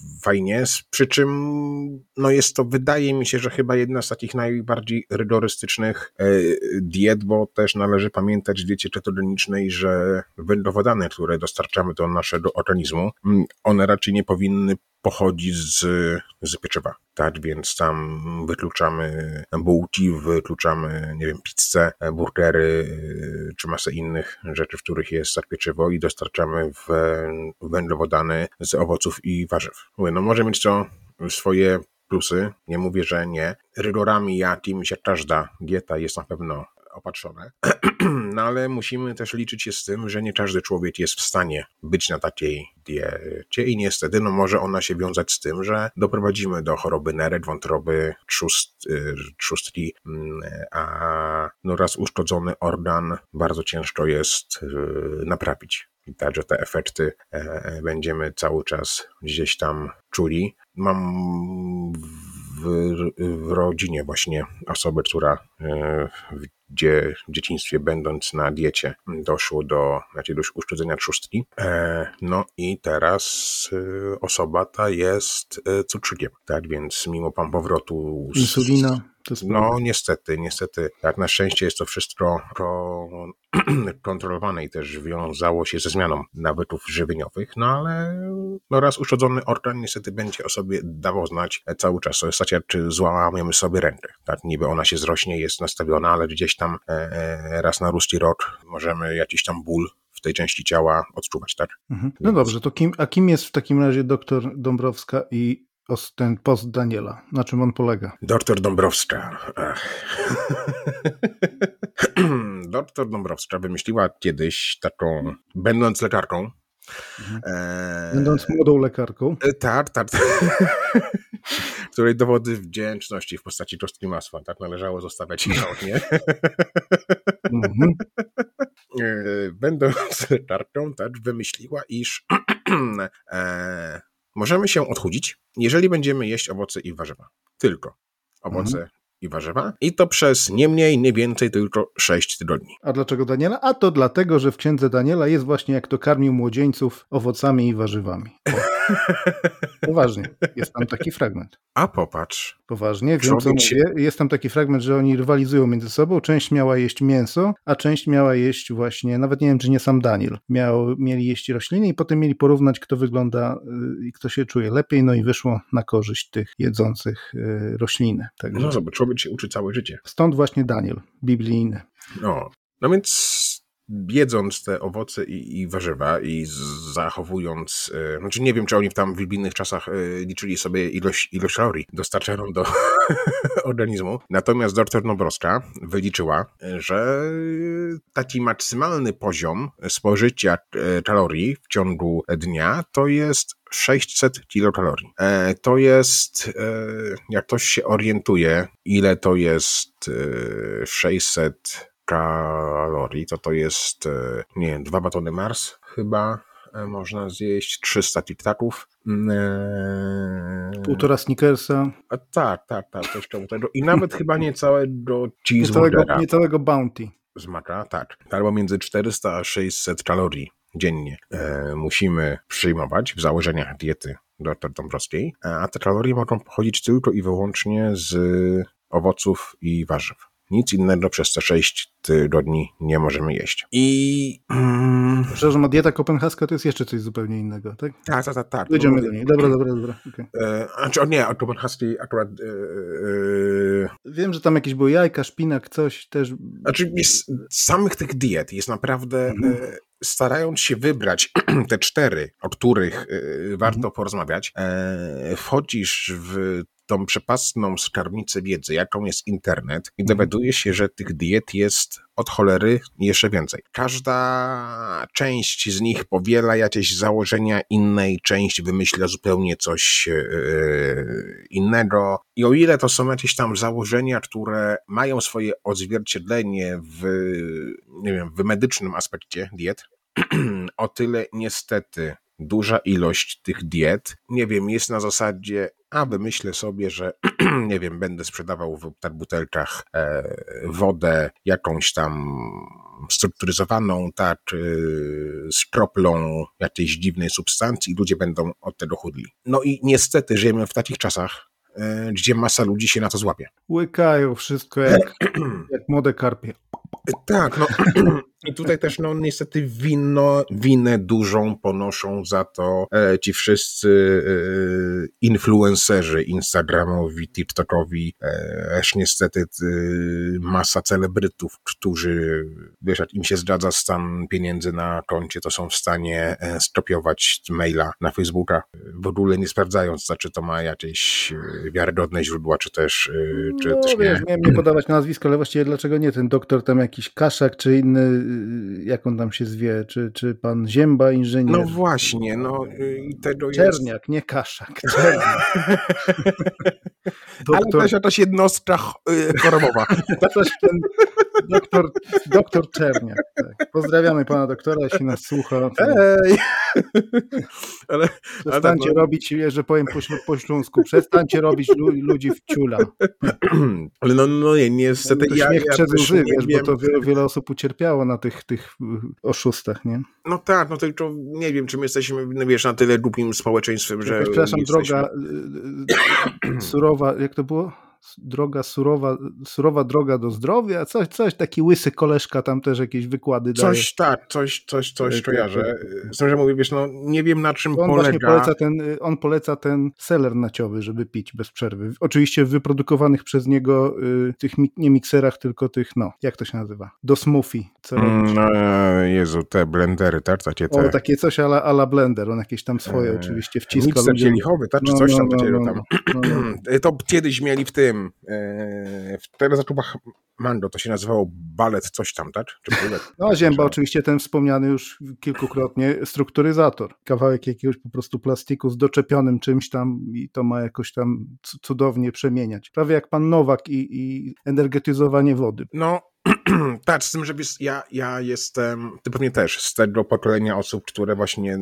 e, fajnie, przy czym no jest to, wydaje mi się, że chyba jedna z takich najbardziej rygorystycznych e, diet, bo też należy pamiętać w diecie ketogenicznej, że węglowodany, które dostarczamy do naszego organizmu, one raczej nie powinny pochodzi z, z pieczywa. Tak, więc tam wykluczamy bułki, wykluczamy, nie wiem, pizzę, burgery, czy masę innych rzeczy, w których jest tak pieczywo i dostarczamy w węglowodany z owoców i warzyw. No może mieć to swoje plusy, nie mówię, że nie. Rygorami jakimś, jak każda dieta jest na pewno opatrzone. [CLEARS THROAT] No ale musimy też liczyć się z tym, że nie każdy człowiek jest w stanie być na takiej diecie i niestety no może ona się wiązać z tym, że doprowadzimy do choroby nerek, wątroby, trzust, y, trzustki, mm, a no raz uszkodzony organ bardzo ciężko jest y, naprawić. I także te efekty e, będziemy cały czas gdzieś tam czuli. Mam w, w rodzinie właśnie osobę, która e, gdzie w dzieciństwie będąc na diecie doszło do jakiegoś uszkodzenia trzustki. No i teraz osoba ta jest cukrzykiem, tak, więc mimo pan powrotu... Z... Insulina. No niestety, niestety. Tak na szczęście jest to wszystko [CLEARS THROAT] kontrolowane i też wiązało się ze zmianą nawyków żywieniowych, no ale no raz uszkodzony organ niestety będzie o sobie dawał znać cały czas. To jest tak jak czy złamamy sobie rękę. Tak niby ona się zrośnie, jest nastawiona, ale gdzieś tam e, e, raz na ruski rok możemy jakiś tam ból w tej części ciała odczuwać, tak? Mhm. No dobrze, to kim, a kim jest w takim razie doktor Dąbrowska i ten post Daniela? Na czym on polega? Doktor Dąbrowska. [CLEARS THROAT] Doktor Dąbrowska wymyśliła kiedyś taką, będąc lekarką, mhm. e... Będąc młodą lekarką. E, tak, tak. [LAUGHS] której dowody wdzięczności w postaci czostki masła, tak należało zostawiać nie? Mhm. E, będąc lekarką, tak, wymyśliła, iż [CLEARS THROAT] e, możemy się odchudzić, jeżeli będziemy jeść owoce i warzywa. Tylko owoce mhm. I warzywa. I to przez nie mniej, nie więcej, tylko 6 tygodni. A dlaczego Daniela? A to dlatego, że w księdze Daniela jest właśnie jak to karmił młodzieńców owocami i warzywami. [LAUGHS] Poważnie, jest tam taki fragment. A popatrz. Poważnie, wiem co mówię. Jest tam taki fragment, że oni rywalizują między sobą. Część miała jeść mięso, a część miała jeść właśnie, nawet nie wiem, czy nie sam Daniel. Miał, mieli jeść rośliny i potem mieli porównać, kto wygląda y, i kto się czuje lepiej, no i wyszło na korzyść tych jedzących y, rośliny. Także... No zobacz, człowiek się uczy całe życie. Stąd właśnie Daniel, biblijny. No, no więc jedząc te owoce i, i, warzywa i zachowując, e, znaczy nie wiem, czy oni tam w czasach e, liczyli sobie ilość, ilość kalorii dostarczaną do [LAUGHS] organizmu, natomiast dr Nobrowska wyliczyła, że taki maksymalny poziom spożycia e, kalorii w ciągu dnia to jest 600 kilokalorii. To jest, jak ktoś się orientuje, ile to jest 600 kalorii, to to jest, e, nie wiem, dwa batony Mars chyba e, można zjeść, 300 tiktaków. Mm, e, Półtora Snickersa. A, tak, tak, tak, coś koło tego. I nawet chyba nie całego cheeseburgera. Nie całego bounty. Z maka, tak. Albo między 400 a 600 kalorii dziennie e, musimy przyjmować w założeniach diety dr Dąbrowskiej, a te kalorie mogą pochodzić tylko i wyłącznie z owoców i warzyw. Nic innego przez te 6 tygodni nie możemy jeść. I... Mm, Przepraszam, a dieta kopenhaska to jest jeszcze coś zupełnie innego, tak? Tak, tak, tak. tak. Dojdziemy do niej. Dobra, dobra, dobra. Okay. E, znaczy, o nie, a kopenhaskiej akurat... E, e, Wiem, że tam jakieś były jajka, szpinak, coś też... Znaczy, jest, samych tych diet jest naprawdę... Mhm. E, starając się wybrać [CLEARS THROAT] te cztery, o których e, warto mhm. porozmawiać, e, wchodzisz w tą przepastną skarbnicę wiedzy, jaką jest internet i mhm. dowiaduje się, że tych diet jest od cholery jeszcze więcej. Każda część z nich powiela jakieś założenia innej, część wymyśla zupełnie coś yy, innego. I o ile to są jakieś tam założenia, które mają swoje odzwierciedlenie w, nie wiem, w medycznym aspekcie diet, [CLEARS THROAT] o tyle niestety duża ilość tych diet, nie wiem, jest na zasadzie, a wymyślę sobie, że [CLEARS THROAT] nie wiem, będę sprzedawał w butelkach e, wodę jakąś tam strukturyzowaną, tak, e, z kroplą jakiejś dziwnej substancji i ludzie będą od tego chudli. No i niestety żyjemy w takich czasach, e, gdzie masa ludzi się na to złapie. Łykają wszystko jak, [CLEARS THROAT] jak młode karpie. Tak, no i tutaj też no niestety wino, winę dużą ponoszą za to e, ci wszyscy e, influencerzy instagramowi, tiktokowi, e, aż niestety e, masa celebrytów, którzy wiesz, jak im się zgadza stan pieniędzy na koncie, to są w stanie e, stopiować maila na Facebooka, w ogóle nie sprawdzając, czy to ma jakieś e, wiarygodne źródła, czy też, czy no, też nie. Wiesz, miałem nie podawać nazwisko, ale właściwie dlaczego nie ten doktor tam jakiś Kaszak, czy inny jak on tam się zwie, czy, czy pan Zięba, inżynier? No właśnie, no tego Czerniak, jest... nie Kaszak, Czerniak. Doktor... [LAUGHS] Ale też jakaś jednostka y, chorobowa. [LAUGHS] Ten Doktor, doktor Czerniak. Tak. Pozdrawiamy pana doktora, jeśli nas słucha. Ej! [LAUGHS] ale, Przestańcie ale, robić, że powiem po, po śląsku, przestańcie robić lu, ludzi w ciula. [CLEARS THROAT] Ale no, no nie, niestety no, ja, śmiech ja przez łzy, wiesz, wiem. bo to wiele, wiele osób ucierpiało na tych, tych y, oszustach, nie? No tak, no tylko nie wiem, czy my jesteśmy, no wiesz, na tyle głupim społeczeństwem, że... Przepraszam, droga, y, y, [COUGHS] surowa, jak to było? Droga surowa, surowa droga do zdrowia, coś, coś, taki łysy koleżka tam też jakieś wykłady daje. Coś tak, coś, coś, coś e, kojarzę. Z że mówię, wiesz, no nie wiem na czym on polega. Poleca ten, on poleca ten seler naciowy, żeby pić bez przerwy. Oczywiście wyprodukowanych przez niego y, tych nie mikserach, tylko tych, no, jak to się nazywa? Do smoothie. Co mm, no, Jezu, te blendery, tak? Takie, te... O, takie coś ala, ala blender, on jakieś tam swoje eee, oczywiście wciska. Mikser kielichowy, tak? Czy no, coś tam, no, no, no, no, no. To kiedyś mieli w tym, e, w telezaczubach Mando, to się nazywało balet coś tam, tak? Czy balet? No, Zięba oczywiście ten wspomniany już kilkukrotnie strukturyzator. Kawałek jakiegoś po prostu plastiku z doczepionym czymś tam i to ma jakoś tam cudownie przemieniać. Prawie jak pan Nowak i, i energetyzowanie wody. No, [CLEARS THROAT] tak, z tym, że ja, ja jestem, ty pewnie też, z tego pokolenia osób, które właśnie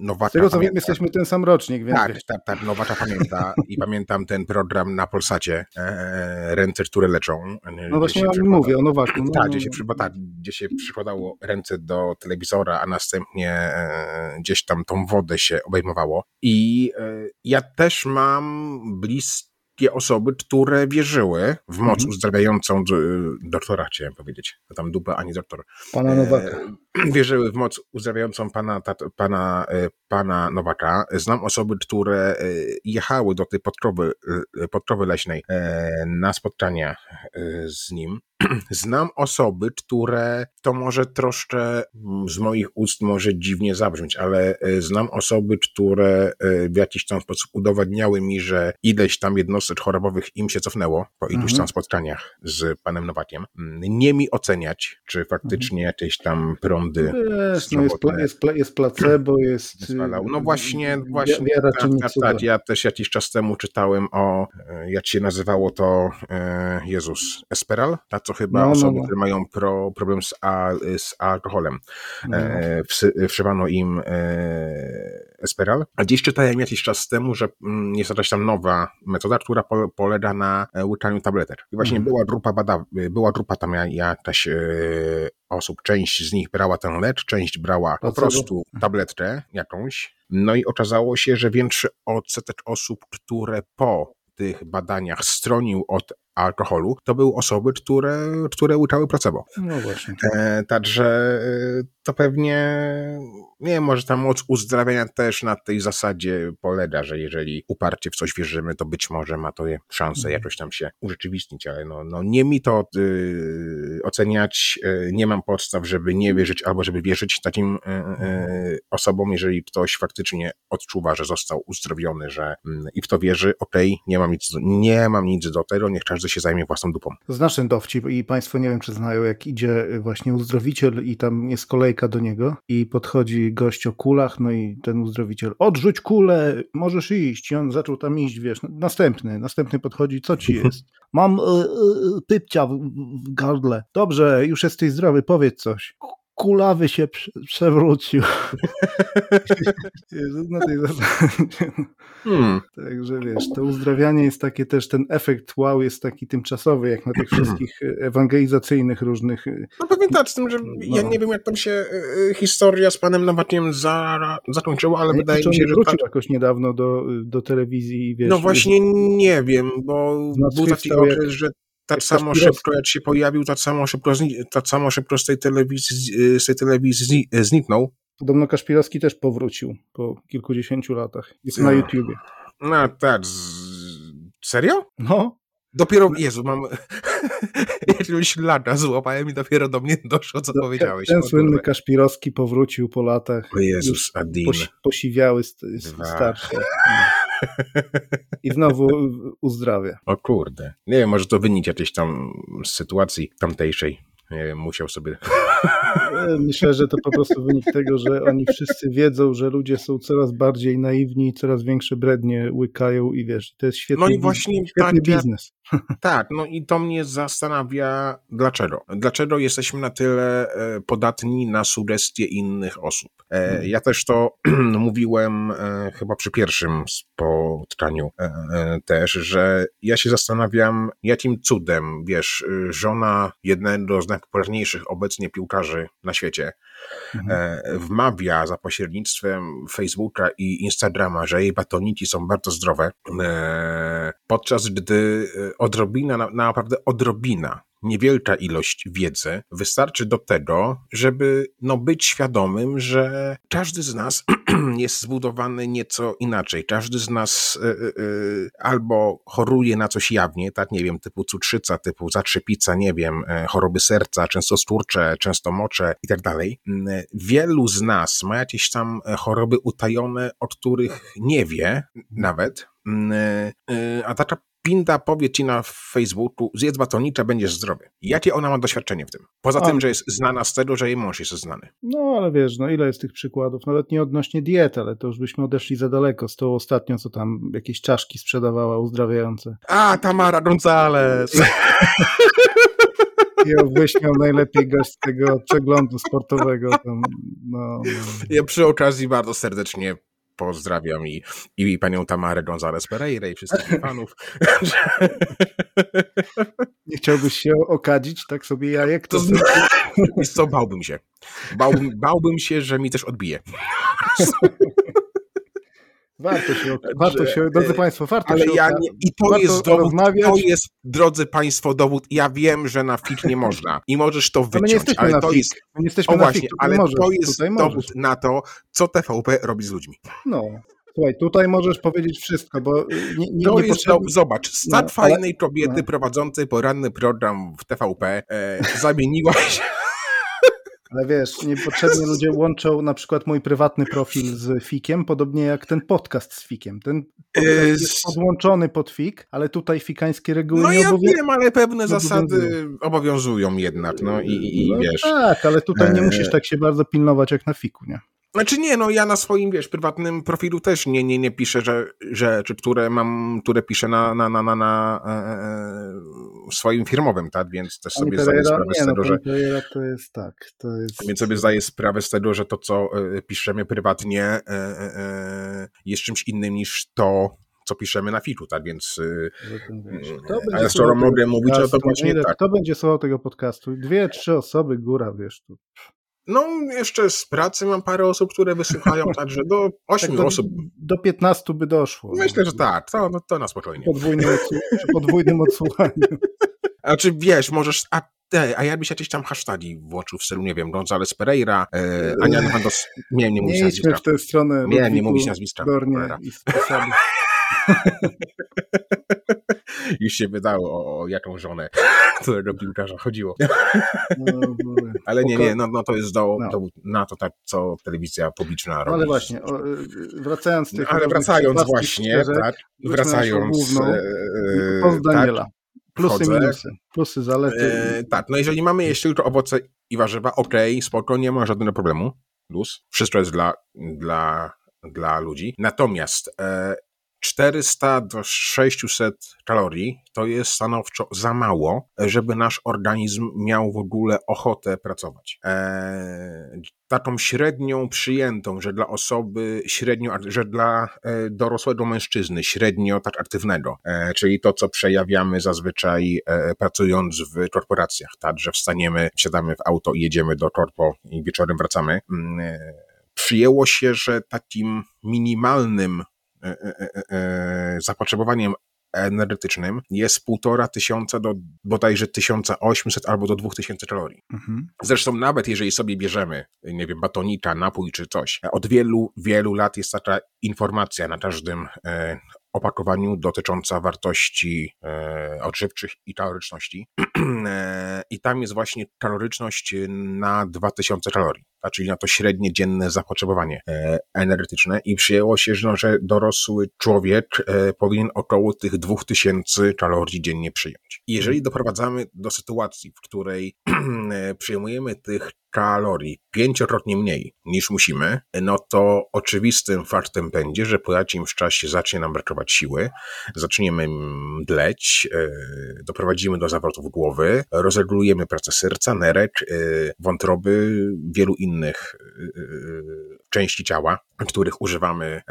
Nowaka Z tego co wiem, jesteśmy ten sam rocznik, więc Tak, tak, tak, Nowaka pamięta i pamiętam ten program na Polsacie, e, ręce, które leczą. No właśnie ja mówię o Nowaku. No, tak, no, gdzie, się, no. tak, gdzie się przykładało ręce do telewizora, a następnie e, gdzieś tam tą wodę się obejmowało. I e, ja też mam bliskie wszystkie osoby, które wierzyły w moc mhm. uzdrawiającą doktora, chciałem powiedzieć, a tam dupa ani doktor. Pana Nowaka. E, [CLEARS THROAT] wierzyły w moc uzdrawiającą pana, pana, e, pana Nowaka. Znam osoby, które e, jechały do tej podkrowy, e, podkrowy leśnej na spotkania z nim [CLEARS THROAT] znam osoby, które to może troszkę mm, z moich ust może dziwnie zabrzmieć, ale e, znam osoby, które e, w jakiś tam sposób udowadniały mi, że ileś tam jednostek chorobowych im się cofnęło po iluś mhm. tam spotkaniach z panem Nowakiem. Nie mi oceniać, czy faktycznie mhm. jakieś tam prądy. Wiesz, no jest, jest, jest placebo, jest. No właśnie, właśnie. Wiara tak, Ja też jakiś czas temu czytałem o, e, jak się nazywało to, Jezus, Esperal, tak co chyba no, no osoby, no, no. które mają pro, problem z, a, z alkoholem. No. E, wszywano im e, Esperal. A gdzieś czytałem jakiś czas temu, że mm, jest jakaś tam nowa metoda, która po, polega na e, łyczaniu tabletek. I właśnie mm. była grupa bada, była grupa tam jakaś e, osób, część z nich brała ten lek, część brała po prostu tabletkę jakąś. No i okazało się, że większy odsetek osób, które po tych badaniach stronił od alkoholu, to były osoby, które, które łykały placebo. No właśnie. E, także e, to pewnie, nie wiem, może ta moc uzdrawiania też na tej zasadzie polega, że jeżeli uparcie w coś wierzymy, to być może ma to szansę mhm. jakoś tam się urzeczywistnić, ale no, no nie mi to y, oceniać, y, nie mam podstaw, żeby nie wierzyć albo żeby wierzyć takim y, y osobom, jeżeli ktoś faktycznie odczuwa, że został uzdrowiony, że mm, i w to wierzy, okej, okay, nie mam nic, nie mam nic do tego, niech każdy się zajmie własną dupą. Znasz ten dowcip i Państwo nie wiem, czy znają, jak idzie właśnie uzdrowiciel i tam jest kolejka do niego i podchodzi gość o kulach, no i ten uzdrowiciel, odrzuć kulę, możesz iść. I on zaczął tam iść, wiesz, następny, następny podchodzi, co ci [LAUGHS] jest? Mam y, y, pypcia w, w gardle. Dobrze, już jesteś zdrowy, powiedz coś kulawy się przewrócił. [LAUGHS] na tej zasadzie. Hmm. Także wiesz, to uzdrawianie jest takie też, ten efekt wow jest taki tymczasowy, jak na tych wszystkich ewangelizacyjnych różnych... No pamiętać z tym, że no. ja nie wiem, jak tam się e, historia z panem Nowakiem za, zakończyła, ale wydaje mi się, że... wrócił tak... jakoś niedawno do, do telewizji. Wiesz, no właśnie nie wiem, bo był taki okres, że tak samo szybko jak się pojawił, tak samo szybko, tak samo szybko z tej telewizji, z tej telewizji zniknął. Podobno Kaszpirowski też powrócił po kilkudziesięciu latach. Jest no. na YouTubie. No tak. Serio? No. Dopiero, Jezu, mam [LAUGHS] jakiegoś lata złapałem i dopiero do mnie doszło, co powiedziałeś. Ten słynny Kaszpirowski powrócił po latach. O Jezus, Adin. Posi posiwiały st starsze. [LAUGHS] I znowu uzdrawia. O kurde. Nie wiem, może to wynik jakiejś tam sytuacji tamtejszej. Nie wiem, musiał sobie. Myślę, że to po prostu wynik tego, że oni wszyscy wiedzą, że ludzie są coraz bardziej naiwni i coraz większe brednie łykają i wiesz, to jest świetny, no i właśnie świetny tak, biznes. Tak, no i to mnie zastanawia, dlaczego. Dlaczego jesteśmy na tyle e, podatni na sugestie innych osób. E, mhm. Ja też to [CLEARS THROAT] mówiłem e, chyba przy pierwszym spotkaniu też, że ja się zastanawiam, jakim cudem, wiesz, żona jednego z najpopularniejszych obecnie piłkarzy na świecie mhm. wmawia za pośrednictwem Facebooka i Instagrama, że jej batoniki są bardzo zdrowe, podczas gdy odrobina, naprawdę odrobina, niewielka ilość wiedzy wystarczy do tego, żeby no, być świadomym, że każdy z nas [CLEARS THROAT] jest zbudowany nieco inaczej. Każdy z nas y, y, albo choruje na coś jawnie, tak, nie wiem, typu cukrzyca, typu zatrzepica, nie wiem, choroby serca, często sturcze, często mocze i tak dalej. Mm, wielu z nas ma jakieś tam choroby utajone, o których nie wie nawet, mm, a taka Pinda powie ci na Facebooku, zjedz batonicza, będziesz zdrowy. Jakie ona ma doświadczenie w tym? Poza tym, że jest znana z tego, że jej mąż jest znany. No, ale wiesz, no ile jest tych przykładów? Nawet nie odnośnie diety, ale to już byśmy odeszli za daleko z tą ostatnią, co tam jakieś czaszki sprzedawała uzdrawiające. A, Tamara Gonzalez! I wyśmiał najlepiej gość z tego przeglądu sportowego. Tam, no, no. Ja przy okazji bardzo serdecznie pozdrawiam i, i panią Tamarę González Pereira i wszystkich [LAUGHS] fanów. Nie chciałbyś się okadzić tak sobie jajek? To, to co, bałbym się. Bałbym, bałbym się, że mi też odbije. [LAUGHS] Warto się, warto się, drodzy Państwo, warto ale się ja nie, I to jest dowód, to jest, drodzy Państwo, dowód. Ja wiem, że na FIK nie można i możesz to wyciąć, ale, ale to jest, nie jesteśmy o właśnie, ale możesz, to jest dowód możesz. na to, co TVP robi z ludźmi. No, Słuchaj, tutaj możesz powiedzieć wszystko, bo nie, nie, to nie jest, potrzebny... Zobacz, stat no, fajnej ale... kobiety no. prowadzącej poranny program w TVP e, zamieniła się ale wiesz, niepotrzebnie [LAUGHS] ludzie łączą na przykład mój prywatny profil z Fikiem, podobnie jak ten podcast z Fikiem. Ten podcast jest podłączony pod Fik, ale tutaj fikańskie reguły no nie ja obowiązują. wiem, ale pewne zasady obowiązują jednak, no i, i no wiesz. Tak, ale tutaj nie musisz tak się bardzo pilnować jak na Fiku, nie? Znaczy nie, no ja na swoim, wiesz, prywatnym profilu też nie, nie, nie piszę że, rzeczy, które mam, które piszę na, na, na, na, na e, e, swoim firmowym, tak, więc też sobie zdaję sprawę nie, z tego, no, że... to jest tak, to jest... Więc sobie zdaję sprawę z tego, że to, co e, piszemy prywatnie e, e, jest czymś innym niż to, co piszemy na fitu, tak, więc ale skoro mogę mówić, no to właśnie tak. Kto będzie słuchał tego podcastu? Dwie, trzy osoby, góra, wiesz, tu... No, jeszcze z pracy mam parę osób, które wysłuchają, [LAUGHS] także do ośmiu tak osób. Do 15 by doszło. Myślę, że tak, to, no, to na spokojnie. Podwójnym, odsłuch podwójnym odsłuchaniu. [LAUGHS] A czy wiesz, możesz, a, a jakbyś jakieś tam hasztagi włączył w stylu, nie wiem, González Pereira, e, Ania Lewandos, nie, nie mówić nazwiska. Nie w tę stronę. Nie, nie mówić nazwiska. i [LAUGHS] [LAUGHS] Już się wydało o, jaką żonę [LAUGHS] którego piłkarza chodziło. No, [LAUGHS] ale nie, nie, no, no to jest do, no. na to, tak, co telewizja publiczna robi. ale właśnie, o, y, wracając tych... ale wracając właśnie, tak, wracając... Główną, e, e Daniela. Tak, Plusy, Chodzę. minusy. Plusy, zalety. E, tak, no jeżeli mamy jeszcze tylko owoce i warzywa, okej, okay, spoko, nie ma żadnego problemu. Plus. Wszystko jest dla, dla, dla ludzi. Natomiast e, 400 do 600 kalorii to jest stanowczo za mało, żeby nasz organizm miał w ogóle ochotę pracować. Eee, taką średnią przyjętą, że dla osoby średnio, że dla e, dorosłego mężczyzny średnio tak aktywnego, e, czyli to, co przejawiamy zazwyczaj e, pracując w korporacjach, tak, że wstaniemy, wsiadamy w auto i jedziemy do korpo i wieczorem wracamy, mm, e, przyjęło się, że takim minimalnym zapotrzebowaniem energetycznym jest półtora tysiąca do bodajże 1800 albo do 2000 kalorii. Mhm. Zresztą nawet jeżeli sobie bierzemy, nie wiem, batonika, napój czy coś, od wielu, wielu lat jest taka informacja na każdym e, opakowaniu dotycząca wartości e, odżywczych i kaloryczności. [CLEARS THROAT] e, I tam jest właśnie kaloryczność na 2000 kalorii. Czyli na to średnie dzienne zapotrzebowanie e, energetyczne i przyjęło się, że, no, że dorosły człowiek e, powinien około tych 2000 kalorii dziennie przyjąć. Jeżeli doprowadzamy do sytuacji, w której [CLEARS THROAT] e, przyjmujemy tych kalorii pięciokrotnie mniej niż musimy, no to oczywistym faktem będzie, że po jakimś czasie zacznie nam brakować siły, zaczniemy mdleć, e, doprowadzimy do zawrotów głowy, rozregulujemy pracę serca, nerek, wątroby, wielu innych e, części ciała, których używamy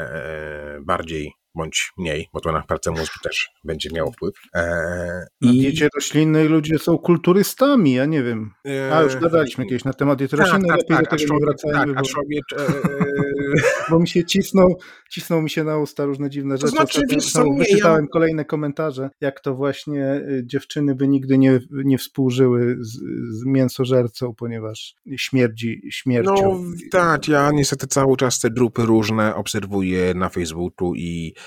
bardziej bądź mniej, bo to na pracę mózgu też będzie miało wpływ. Eee, i... diecie roślinnej ludzie są kulturystami, ja nie wiem. A już gadaliśmy kiedyś na temat diety roślinnej, tak, lepiej tak, do tego nie wracajmy. Tak, bo... człowiek, [LAUGHS] bo mi się cisną, cisną mi się na usta różne dziwne rzeczy. To znaczy, wiesz, co, wyczytałem ja... kolejne komentarze, jak to właśnie y, dziewczyny by nigdy nie, nie współżyły z, z mięsożercą, ponieważ śmierdzi śmiercią. No tak, ja niestety cały czas te grupy różne obserwuję na Facebooku i e,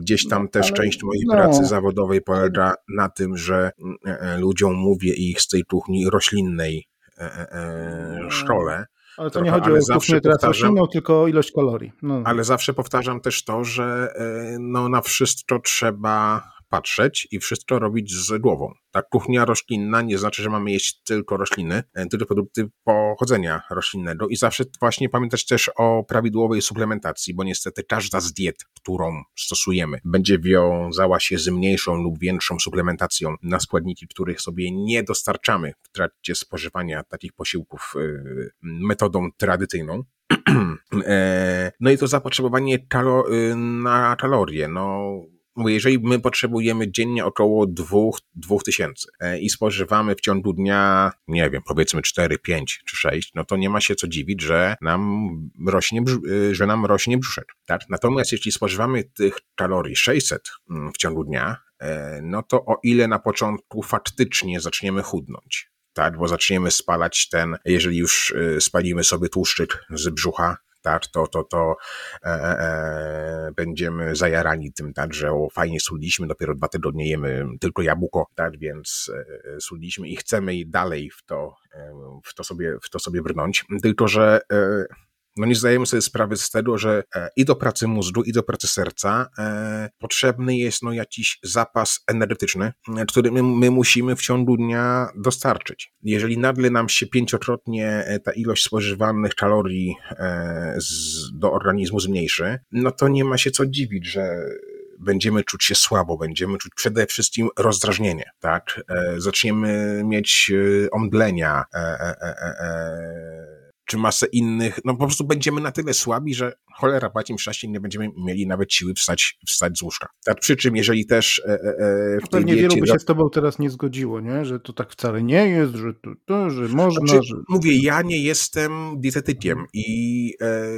gdzieś tam no, też część mojej no. pracy zawodowej polega na tym, że e, e, ludziom mówię ich z tej kuchni roślinnej no. szkole, ale to trochę, nie chodzi o kuchnię teraz roślinną, tylko o ilość kalorii. No. Ale zawsze powtarzam też to, że no, na wszystko trzeba patrzeć i wszystko robić z głową. Ta kuchnia roślinna nie znaczy, że mamy jeść tylko rośliny, e, tylko produkty pochodzenia roślinnego i zawsze właśnie pamiętać też o prawidłowej suplementacji, bo niestety każda z diet, którą stosujemy, będzie wiązała się z mniejszą lub większą suplementacją na składniki, których sobie nie dostarczamy w trakcie spożywania takich posiłków e, metodą tradycyjną. [CLEARS THROAT] E, no i to zapotrzebowanie kalo na kalorie. No, jeżeli my potrzebujemy dziennie około 2000 e, i spożywamy w ciągu dnia, nie wiem, powiedzmy 4, 5 czy 6, no to nie ma się co dziwić, że nam rośnie, e, że nam rośnie brzuszek. Tak? Natomiast jeśli spożywamy tych kalorii 600 mm, w ciągu dnia, e, no to o ile na początku faktycznie zaczniemy chudnąć, tak, bo zaczniemy spalać ten, jeżeli już spalimy sobie tłuszczyk z brzucha, tak, to, to, to e, e, e, będziemy zajarani tym, tak, że o, fajnie suliliśmy, dopiero dwa tygodnie jemy tylko jabłko, tak, więc e, suliliśmy i chcemy i dalej w to, e, w to sobie, w to sobie brnąć, tylko że e, no nie zdajemy sobie sprawy z tego, że e, i do pracy mózgu, i do pracy serca e, potrzebny jest no jakiś zapas energetyczny, e, który my, my, musimy w ciągu dnia dostarczyć. Jeżeli nagle nam się pięciokrotnie e, ta ilość spożywanych kalorii e, z, do organizmu zmniejszy, no to nie ma się co dziwić, że będziemy czuć się słabo, będziemy czuć przede wszystkim rozdrażnienie, tak? E, zaczniemy mieć omdlenia, czy masę innych, no po prostu będziemy na tyle słabi, że cholera płaci im szczęście nie będziemy mieli nawet siły wstać, wstać z łóżka. Tak przy czym, jeżeli też e, e, e w Pewnie wielu by się z tobą teraz nie zgodziło, nie? że to tak wcale nie jest, że to, to że można. Znaczy, że... Mówię, ja nie jestem dietetykiem i e,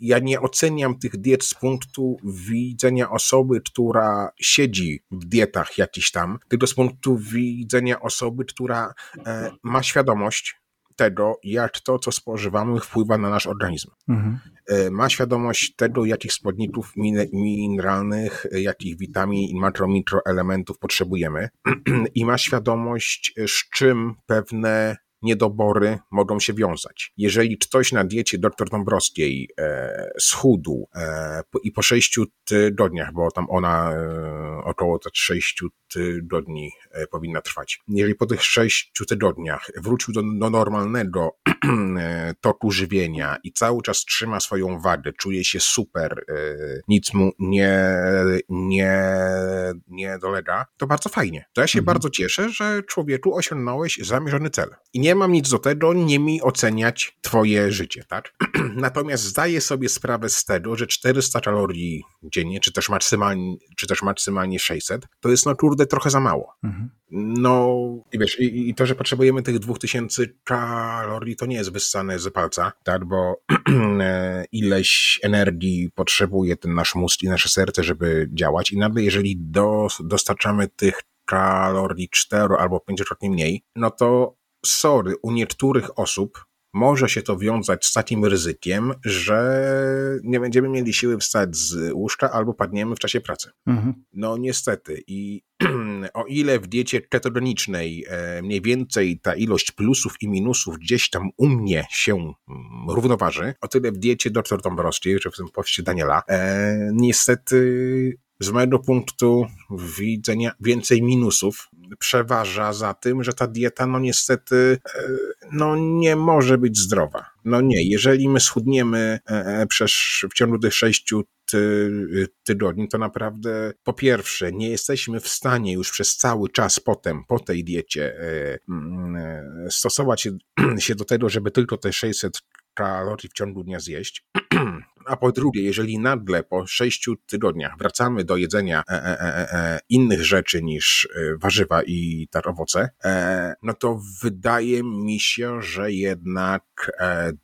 ja nie oceniam tych diet z punktu widzenia osoby, która siedzi w dietach jakiś tam, tylko z punktu widzenia osoby, która e, ma świadomość, tego, jak to, co spożywamy, wpływa na nasz organizm. Mhm. E, ma świadomość tego, jakich składników mineralnych, e, jakich witamin i makro, mikroelementów potrzebujemy [CLEARS THROAT] i ma świadomość, z czym pewne niedobory mogą się wiązać. Jeżeli ktoś na diecie dr Dąbrowskiej e, schudł e, i po sześciu tygodniach, bo tam ona e, około tak sześciu tygodni e, powinna trwać. Jeżeli po tych sześciu tygodniach wrócił do, do normalnego [CLEARS THROAT] e, toku żywienia i cały czas trzyma swoją wagę, czuje się super, e, nic mu nie, nie, nie dolega, to bardzo fajnie. To ja się mhm. bardzo cieszę, że człowieku osiągnąłeś zamierzony cel. I nie mam nic do tego, nie mi oceniać twoje życie, tak? [CLEARS THROAT] Natomiast zdaję sobie sprawę z tego, że 400 kalorii dziennie, czy też maksymalnie, czy też maksymalnie 600, to jest no kurde trochę za mało. Mhm. No i wiesz, i, i, to, że potrzebujemy tych 2000 kalorii, to nie jest wyssane z palca, tak, bo [CLEARS THROAT] ileś energii potrzebuje ten nasz mózg i nasze serce, żeby działać i nagle jeżeli do, dostarczamy tych kalorii 4 albo 5 mniej, no to sorry, u niektórych osób może się to wiązać z takim ryzykiem, że nie będziemy mieli siły wstać z łóżka albo padniemy w czasie pracy. Mhm. No niestety. I [CLEARS THROAT] o ile w diecie ketogenicznej e, mniej więcej ta ilość plusów i minusów gdzieś tam u mnie się mm, równoważy, o tyle w diecie dr Dąbrowskiej, czy w tym poście Daniela, e, niestety z mojego punktu widzenia więcej minusów przeważa za tym, że ta dieta no niestety e, no nie może być zdrowa. No nie, jeżeli my schudniemy przez, w ciągu tych sześciu ty, tygodni, to naprawdę po pierwsze nie jesteśmy w stanie już przez cały czas potem, po tej diecie e, mm, e, stosować się [CLEARS THROAT] do tego, żeby tylko te 600 kalorii w ciągu dnia zjeść. [CLEARS THROAT] A po drugie, jeżeli nagle po sześciu tygodniach wracamy do jedzenia e, e, e, e innych rzeczy niż e, warzywa i tak owoce, e, no to wydaje mi się, że jednak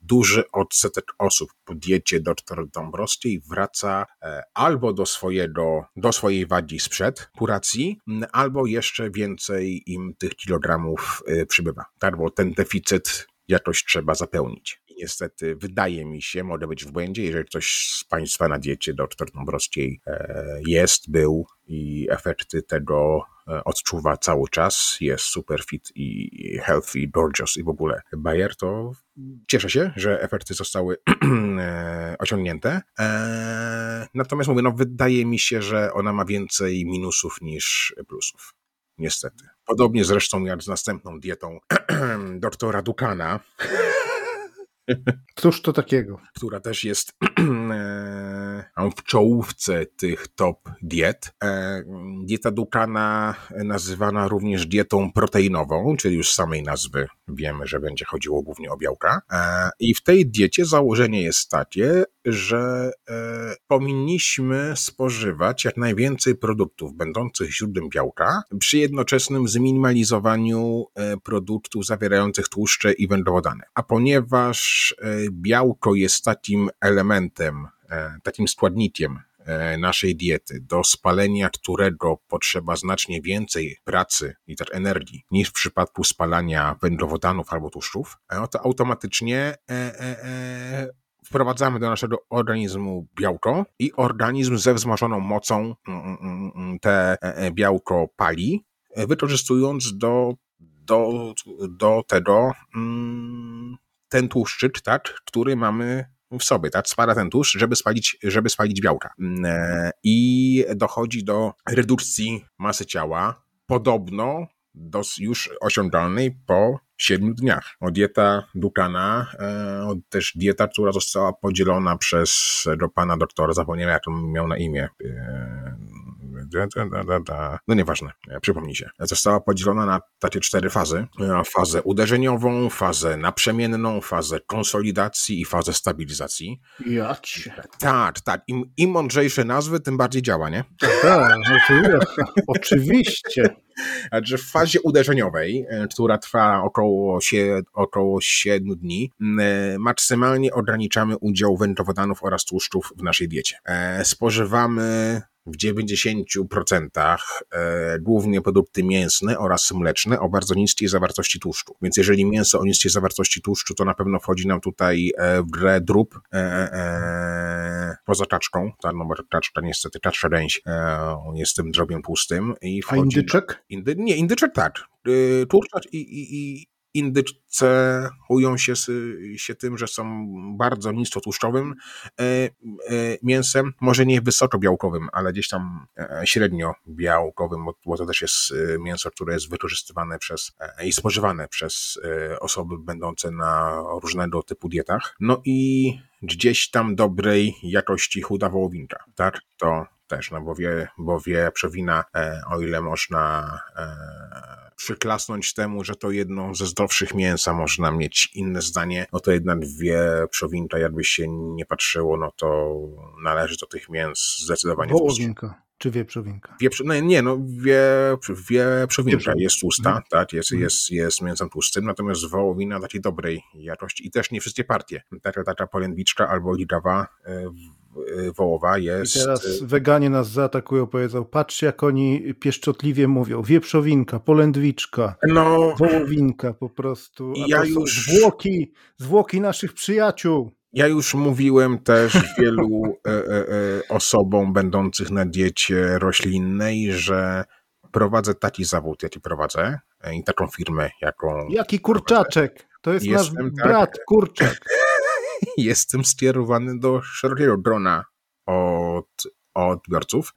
duży odsetek osób po diecie dr Dąbrowskiej wraca albo do swojego, do swojej wagi sprzed kuracji, albo jeszcze więcej im tych kilogramów przybywa. Tak, bo ten deficyt jakoś trzeba zapełnić niestety wydaje mi się, mogę być w błędzie, jeżeli ktoś z Państwa na diecie dr Dąbrowskiej e, jest, był i efekty tego e, odczuwa cały czas, jest super fit i healthy, gorgeous i w ogóle Bayer, to cieszę się, że efekty zostały [CLEARS THROAT] e, osiągnięte. Natomiast mówię, no wydaje mi się, że ona ma więcej minusów niż plusów. Niestety. Podobnie zresztą jak z następną dietą [CLEARS THROAT] doktora Dukana. Cóż to takiego? Która też jest [CLEARS THROAT] e, w czołówce tych top diet. E, dieta Dukana nazywana również dietą proteinową, czyli już z samej nazwy wiemy, że będzie chodziło głównie o białka. E, I w tej diecie założenie jest takie, że powinniśmy spożywać jak najwięcej produktów będących źródłem białka przy jednoczesnym zminimalizowaniu produktów zawierających tłuszcze i węglowodany. A ponieważ E, białko jest takim elementem, e, takim składnikiem e, naszej diety, do spalenia którego potrzeba znacznie więcej pracy i też energii niż w przypadku spalania węglowodanów albo tłuszczów, no to automatycznie wprowadzamy do naszego organizmu białko i organizm ze wzmożoną mocą mm, mm, mm, te białko pali, wykorzystując do, do, do tego ten tłuszczyk, tak, który mamy w sobie, tak, spala ten tłuszcz, żeby spalić, żeby spalić białka. Mm, e, I dochodzi do redukcji masy ciała, podobno do już osiągalnej po 7 dniach. O dieta Dukana, e, też dieta, która została podzielona przez do pana doktora, zapomniałem jak on miał na imię, e, no nieważne, przypomnij się. Została podzielona na takie cztery fazy. Fazę uderzeniową, fazę naprzemienną, fazę konsolidacji i fazę stabilizacji. Jać. Tak, tak. Im, Im mądrzejsze nazwy, tym bardziej działa, nie? Tak, oczywiście. [LAUGHS] Także w fazie uderzeniowej, e, która trwa około, około 7 dni, e, maksymalnie ograniczamy udział węglowodanów oraz tłuszczów w naszej diecie. E, spożywamy w 90% e, głównie produkty mięsne oraz mleczne o bardzo niskiej zawartości tłuszczu. Więc jeżeli mięso o niskiej zawartości tłuszczu, to na pewno wchodzi nam tutaj e, w grę drób e, poza kaczką. Ta numer kaczka niestety, kaczka ręś jest tym drobiem pustym. I wchodzi, A indyczek? Indy, nie, indyczek tak. E, tłuszcz i, i, i Indyce ują się, się tym, że są bardzo niskotłuszczowym e, e, mięsem, może nie wysokobiałkowym, ale gdzieś tam e, średnio białkowym, bo to też jest mięso, które jest wykorzystywane przez i spożywane przez osoby będące na różnego typu dietach. No i gdzieś tam dobrej jakości chuda wołowinka, tak? To też, no bo wie, bo wie przewina, o ile można przyklasnąć temu, że to jedno ze zdrowszych mięsa można mieć inne zdanie, no to jednak wie przowinka, jakby się nie patrzyło, no to należy do tych mięs zdecydowanie Wołowinka. Czy wieprzowinka? Wieprz, no nie, no wie, wieprzowinka jest tłusta, mhm. tak, jest, mhm. jest, jest mięsem tłustym, natomiast wołowina takiej dobrej jakości i też nie wszystkie partie. Taka, taka polędwiczka albo ligawa e, wołowa jest... I teraz weganie nas zaatakują, powiedzą, patrzcie jak oni pieszczotliwie mówią, wieprzowinka, polędwiczka, no, wołowinka po prostu, a ja już... zwłoki, zwłoki naszych przyjaciół. Ja już mówiłem też wielu [LAUGHS] e, e, e, osobom będących na diecie roślinnej, że prowadzę taki zawód, jaki prowadzę i taką firmę, jaką. Jaki kurczaczek? Prowadzę. To jest Jestem nasz tak, brat, kurczak. [LAUGHS] [LAUGHS] Jestem skierowany do szerokiego grona od, odbiorców.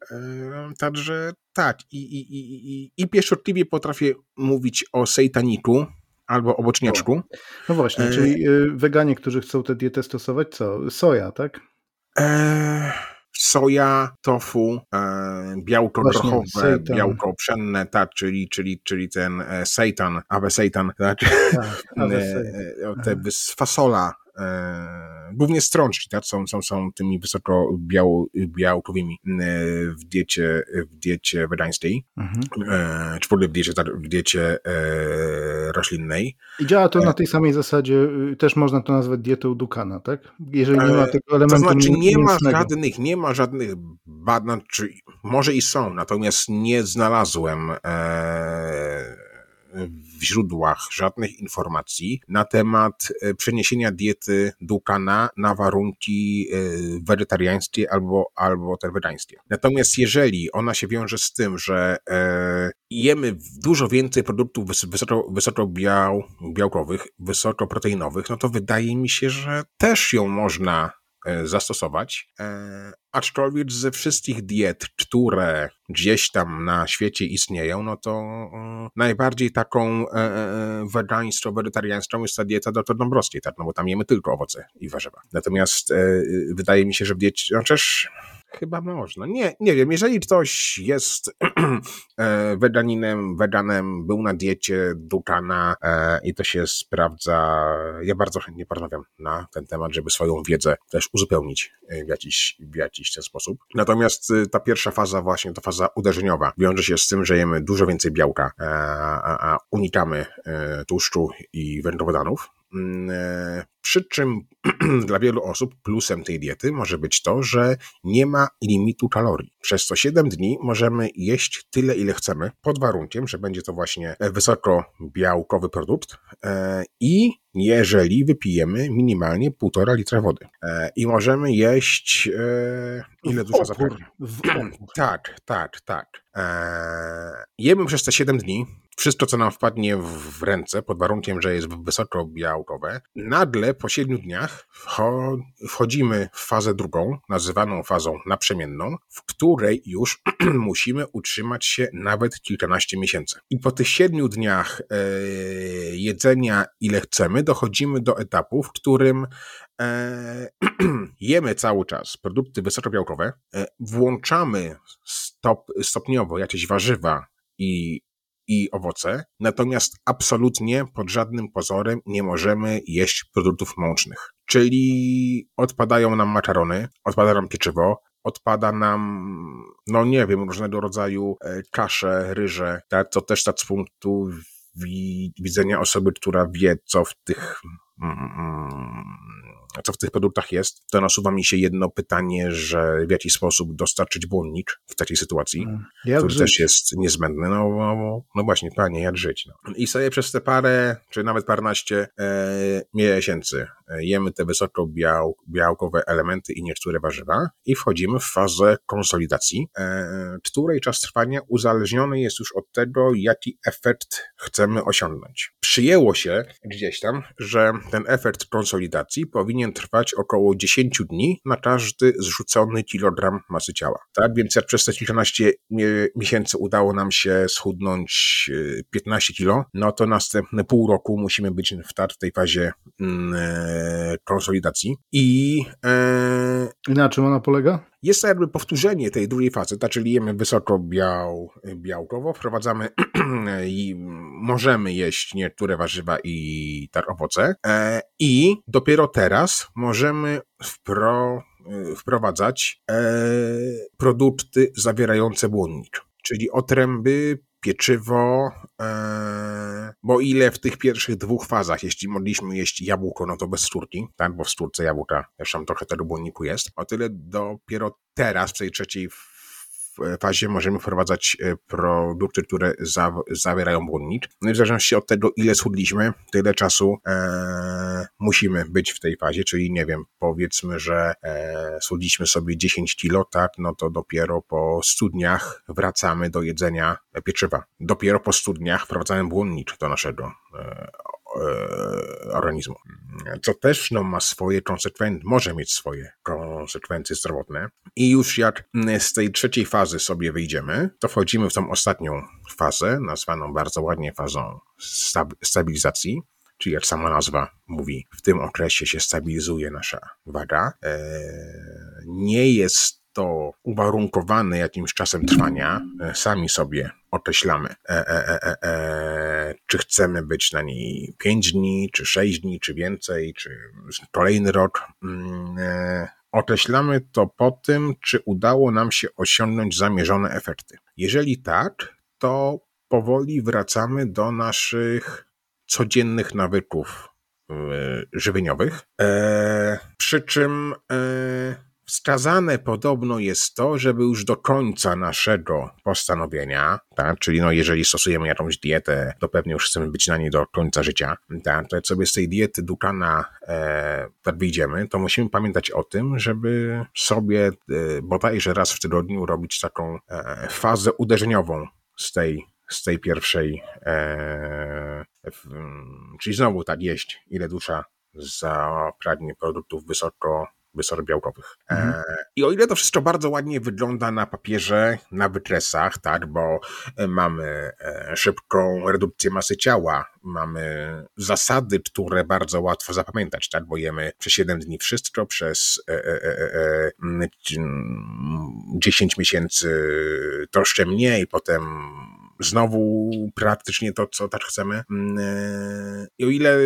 Także tak, i, i, i, i pieszczotliwie potrafię mówić o sejtaniku, albo oboczniaczku. No właśnie, e... czyli y, weganie, którzy chcą tę dietę stosować, co? Soja, tak? E... Soja, tofu, e, białko Właśnie, grochowe, białko pszenne, tak, czyli, czyli, czyli ten e, seitan, awe seitan, tak? tak awe [LAUGHS] e, te fasola, głównie strączki, tak, są, są, są tymi wysoko biał, białkowymi e, w diecie, w diecie wegańskiej, mhm. e, czy w ogóle w diecie, w diecie e, roślinnej. I działa to na tej samej zasadzie, y, też można to nazwać dietą Dukana, tak? Jeżeli nie ma tego elementu To znaczy nie ma żadnych, nie ma żadnych badań, czy może i są, natomiast nie znalazłem e, w źródłach żadnych informacji na temat e, przeniesienia diety Dukana na warunki e, wegetariańskie albo, albo te wegańskie. Natomiast jeżeli ona się wiąże z tym, że e, jemy dużo więcej produktów wysoko, wysoko biał, białkowych, wysoko proteinowych, no to wydaje mi się, że też ją można zastosować. E, aczkolwiek ze wszystkich diet, które gdzieś tam na świecie istnieją, no to mm, najbardziej taką e, wegańską, wegetariańską jest ta dieta dr Dąbrowskiej, tak, no bo tam jemy tylko owoce i warzywa. Natomiast wydaje mi się, że w diecie, chociaż Chyba można. Nie, nie wiem, jeżeli ktoś jest [CLEARS THROAT] weganinem, weganem, był na diecie Dukana e, i to się sprawdza, ja bardzo chętnie porozmawiam na ten temat, żeby swoją wiedzę też uzupełnić w jakiś, w jakiś ten sposób. Natomiast y, ta pierwsza faza, właśnie ta faza uderzeniowa, wiąże się z tym, że jemy dużo więcej białka, a, a, a unikamy e, tłuszczu i węglowodanów, e, przy czym [CLEARS THROAT] dla wielu osób plusem tej diety może być to, że nie ma limitu kalorii. Przez to 7 dni możemy jeść tyle, ile chcemy, pod warunkiem, że będzie to właśnie wysoko białkowy produkt e, i jeżeli wypijemy minimalnie 1,5 litra wody. E, I możemy jeść ile dużo zapewne. Tak, tak, tak. Jemy przez te 7 dni wszystko, co nam wpadnie w ręce, pod warunkiem, że jest wysoko białkowe, nagle po siedmiu dniach wchodzimy w fazę drugą, nazywaną fazą naprzemienną, w której już [CLEARS THROAT] musimy utrzymać się nawet kilkanaście miesięcy. I po tych siedmiu dniach e, jedzenia, ile chcemy, dochodzimy do etapu, w którym e, [CLEARS THROAT] jemy cały czas produkty wysokobiałkowe, e, włączamy stop, stopniowo jakieś warzywa i i owoce, natomiast absolutnie pod żadnym pozorem nie możemy jeść produktów mącznych. Czyli odpadają nam makarony, odpada nam pieczywo, odpada nam, no nie wiem, różnego rodzaju e, kasze, ryże, tak? też tak z punktu widzenia osoby, która wie, co w tych mm, mm, co w tych produktach jest, to nasuwa mi się jedno pytanie, że w jaki sposób dostarczyć błonnik w takiej sytuacji, mm. jak który żyć? też jest niezbędny. No, no, no, właśnie, panie, jak żyć? No. I sobie przez te parę, czy nawet parnaście e, miesięcy e, jemy te wysoko biał, białkowe elementy i niektóre warzywa i wchodzimy w fazę konsolidacji, e, której czas trwania uzależniony jest już od tego, jaki efekt chcemy osiągnąć. Przyjęło się gdzieś tam, że ten efekt konsolidacji powinien powinien trwać około 10 dni na każdy zrzucony kilogram masy ciała. Tak więc jak przez te kilkanaście miesięcy udało nam się schudnąć 15 e, kilo, no to następne pół roku musimy być w, w tej fazie mm, e, konsolidacji. I, e, na czym ona polega? Jest to jakby powtórzenie tej drugiej fazy, tak, czyli jemy wysoko biał, białkowo, wprowadzamy [CLEARS THROAT] i możemy jeść niektóre warzywa i tak owoce e, i dopiero teraz możemy wpro, e, wprowadzać e, produkty zawierające błonnik, czyli otręby, pieczywo, bo ile w tych pierwszych dwóch fazach, jeśli mogliśmy jeść jabłko, no to bez skórki, tak, bo w skórce jabłka zresztą trochę tego błonniku jest, o tyle dopiero teraz, w tej trzeciej fazie możemy wprowadzać e, produkty, które zawierają błonnik. No i w zależności od tego, ile schudliśmy, tyle czasu e, musimy być w tej fazie, czyli nie wiem, powiedzmy, że e, schudliśmy sobie 10 kilo, tak, no to dopiero po 100 dniach wracamy do jedzenia pieczywa. Dopiero po 100 dniach wprowadzamy błonnik do naszego E, organizmu. Co też no, ma swoje konsekwencje, może mieć swoje konsekwencje zdrowotne. I już jak z tej trzeciej fazy sobie wyjdziemy, to wchodzimy w tą ostatnią fazę, nazwaną bardzo ładnie fazą stabilizacji. Czyli jak sama nazwa mówi, w tym okresie się stabilizuje nasza waga. E, nie jest to uwarunkowane jakimś czasem trwania, e, sami sobie określamy, e, e, e, e, czy chcemy być na niej 5 dni, czy 6 dni, czy więcej, czy kolejny rok. Mm, e, określamy to po tym, czy udało nam się osiągnąć zamierzone efekty. Jeżeli tak, to powoli wracamy do naszych codziennych nawyków e, żywieniowych. E, przy czym Wskazane podobno jest to, żeby już do końca naszego postanowienia, tak, czyli no jeżeli stosujemy jakąś dietę, to pewnie już chcemy być na niej do końca życia, tak, to jak sobie z tej diety Dukana e, wyjdziemy, to musimy pamiętać o tym, żeby sobie e, bodajże raz w tygodniu robić taką e, fazę uderzeniową z tej z tej pierwszej, e, w, czyli znowu tak jeść, ile dusza zapragnie produktów wysoko wysor białkowych. E, mhm. E, I o ile to wszystko bardzo ładnie wygląda na papierze, na wykresach, tak, bo e, mamy e, szybką redukcję masy ciała, mamy zasady, które bardzo łatwo zapamiętać, tak, bo jemy przez 7 dni wszystko, przez e, e, 10 miesięcy troszkę mniej, potem znowu praktycznie to, co tak chcemy. Mm, I o ile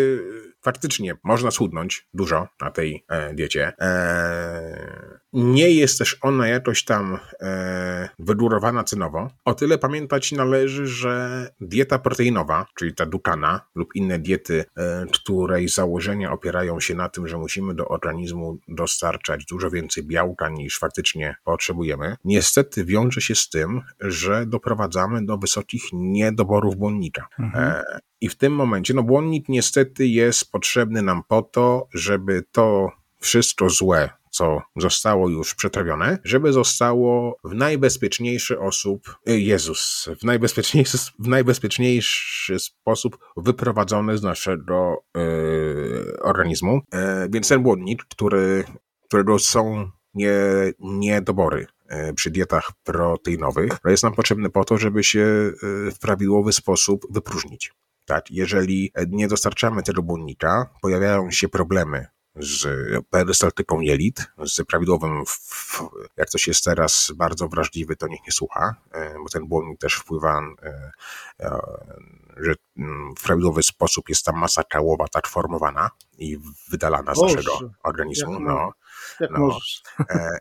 faktycznie można schudnąć dużo na tej e, diecie. E, nie jest też ona jakoś tam e, wygórowana cenowo. O tyle pamiętać należy, że dieta proteinowa, czyli ta dukana lub inne diety, e, której założenia opierają się na tym, że musimy do organizmu dostarczać dużo więcej białka niż faktycznie potrzebujemy, niestety wiąże się z tym, że doprowadzamy do wysokich niedoborów błonnika. Mhm. E, i w tym momencie, no błonnik niestety jest potrzebny nam po to, żeby to wszystko złe, co zostało już przetrawione, żeby zostało w najbezpieczniejszy sposób, y, Jezus, w najbezpieczniejszy, w najbezpieczniejszy sposób wyprowadzone z naszego yy, organizmu. Yy, więc ten błonnik, który, którego są nie, niedobory y, przy dietach proteinowych, jest nam potrzebny po to, żeby się y, w prawidłowy sposób wypróżnić. Tak, jeżeli nie dostarczamy tego błonnika, pojawiają się problemy z perystaltyką jelit, z prawidłowym, jak coś jest teraz bardzo wrażliwy, to niech nie słucha, e, bo ten błonnik też wpływa, e, e, że w prawidłowy sposób jest ta masa ciałowa tak formowana i wydalana z naszego organizmu. Jak no, jak no. Możesz.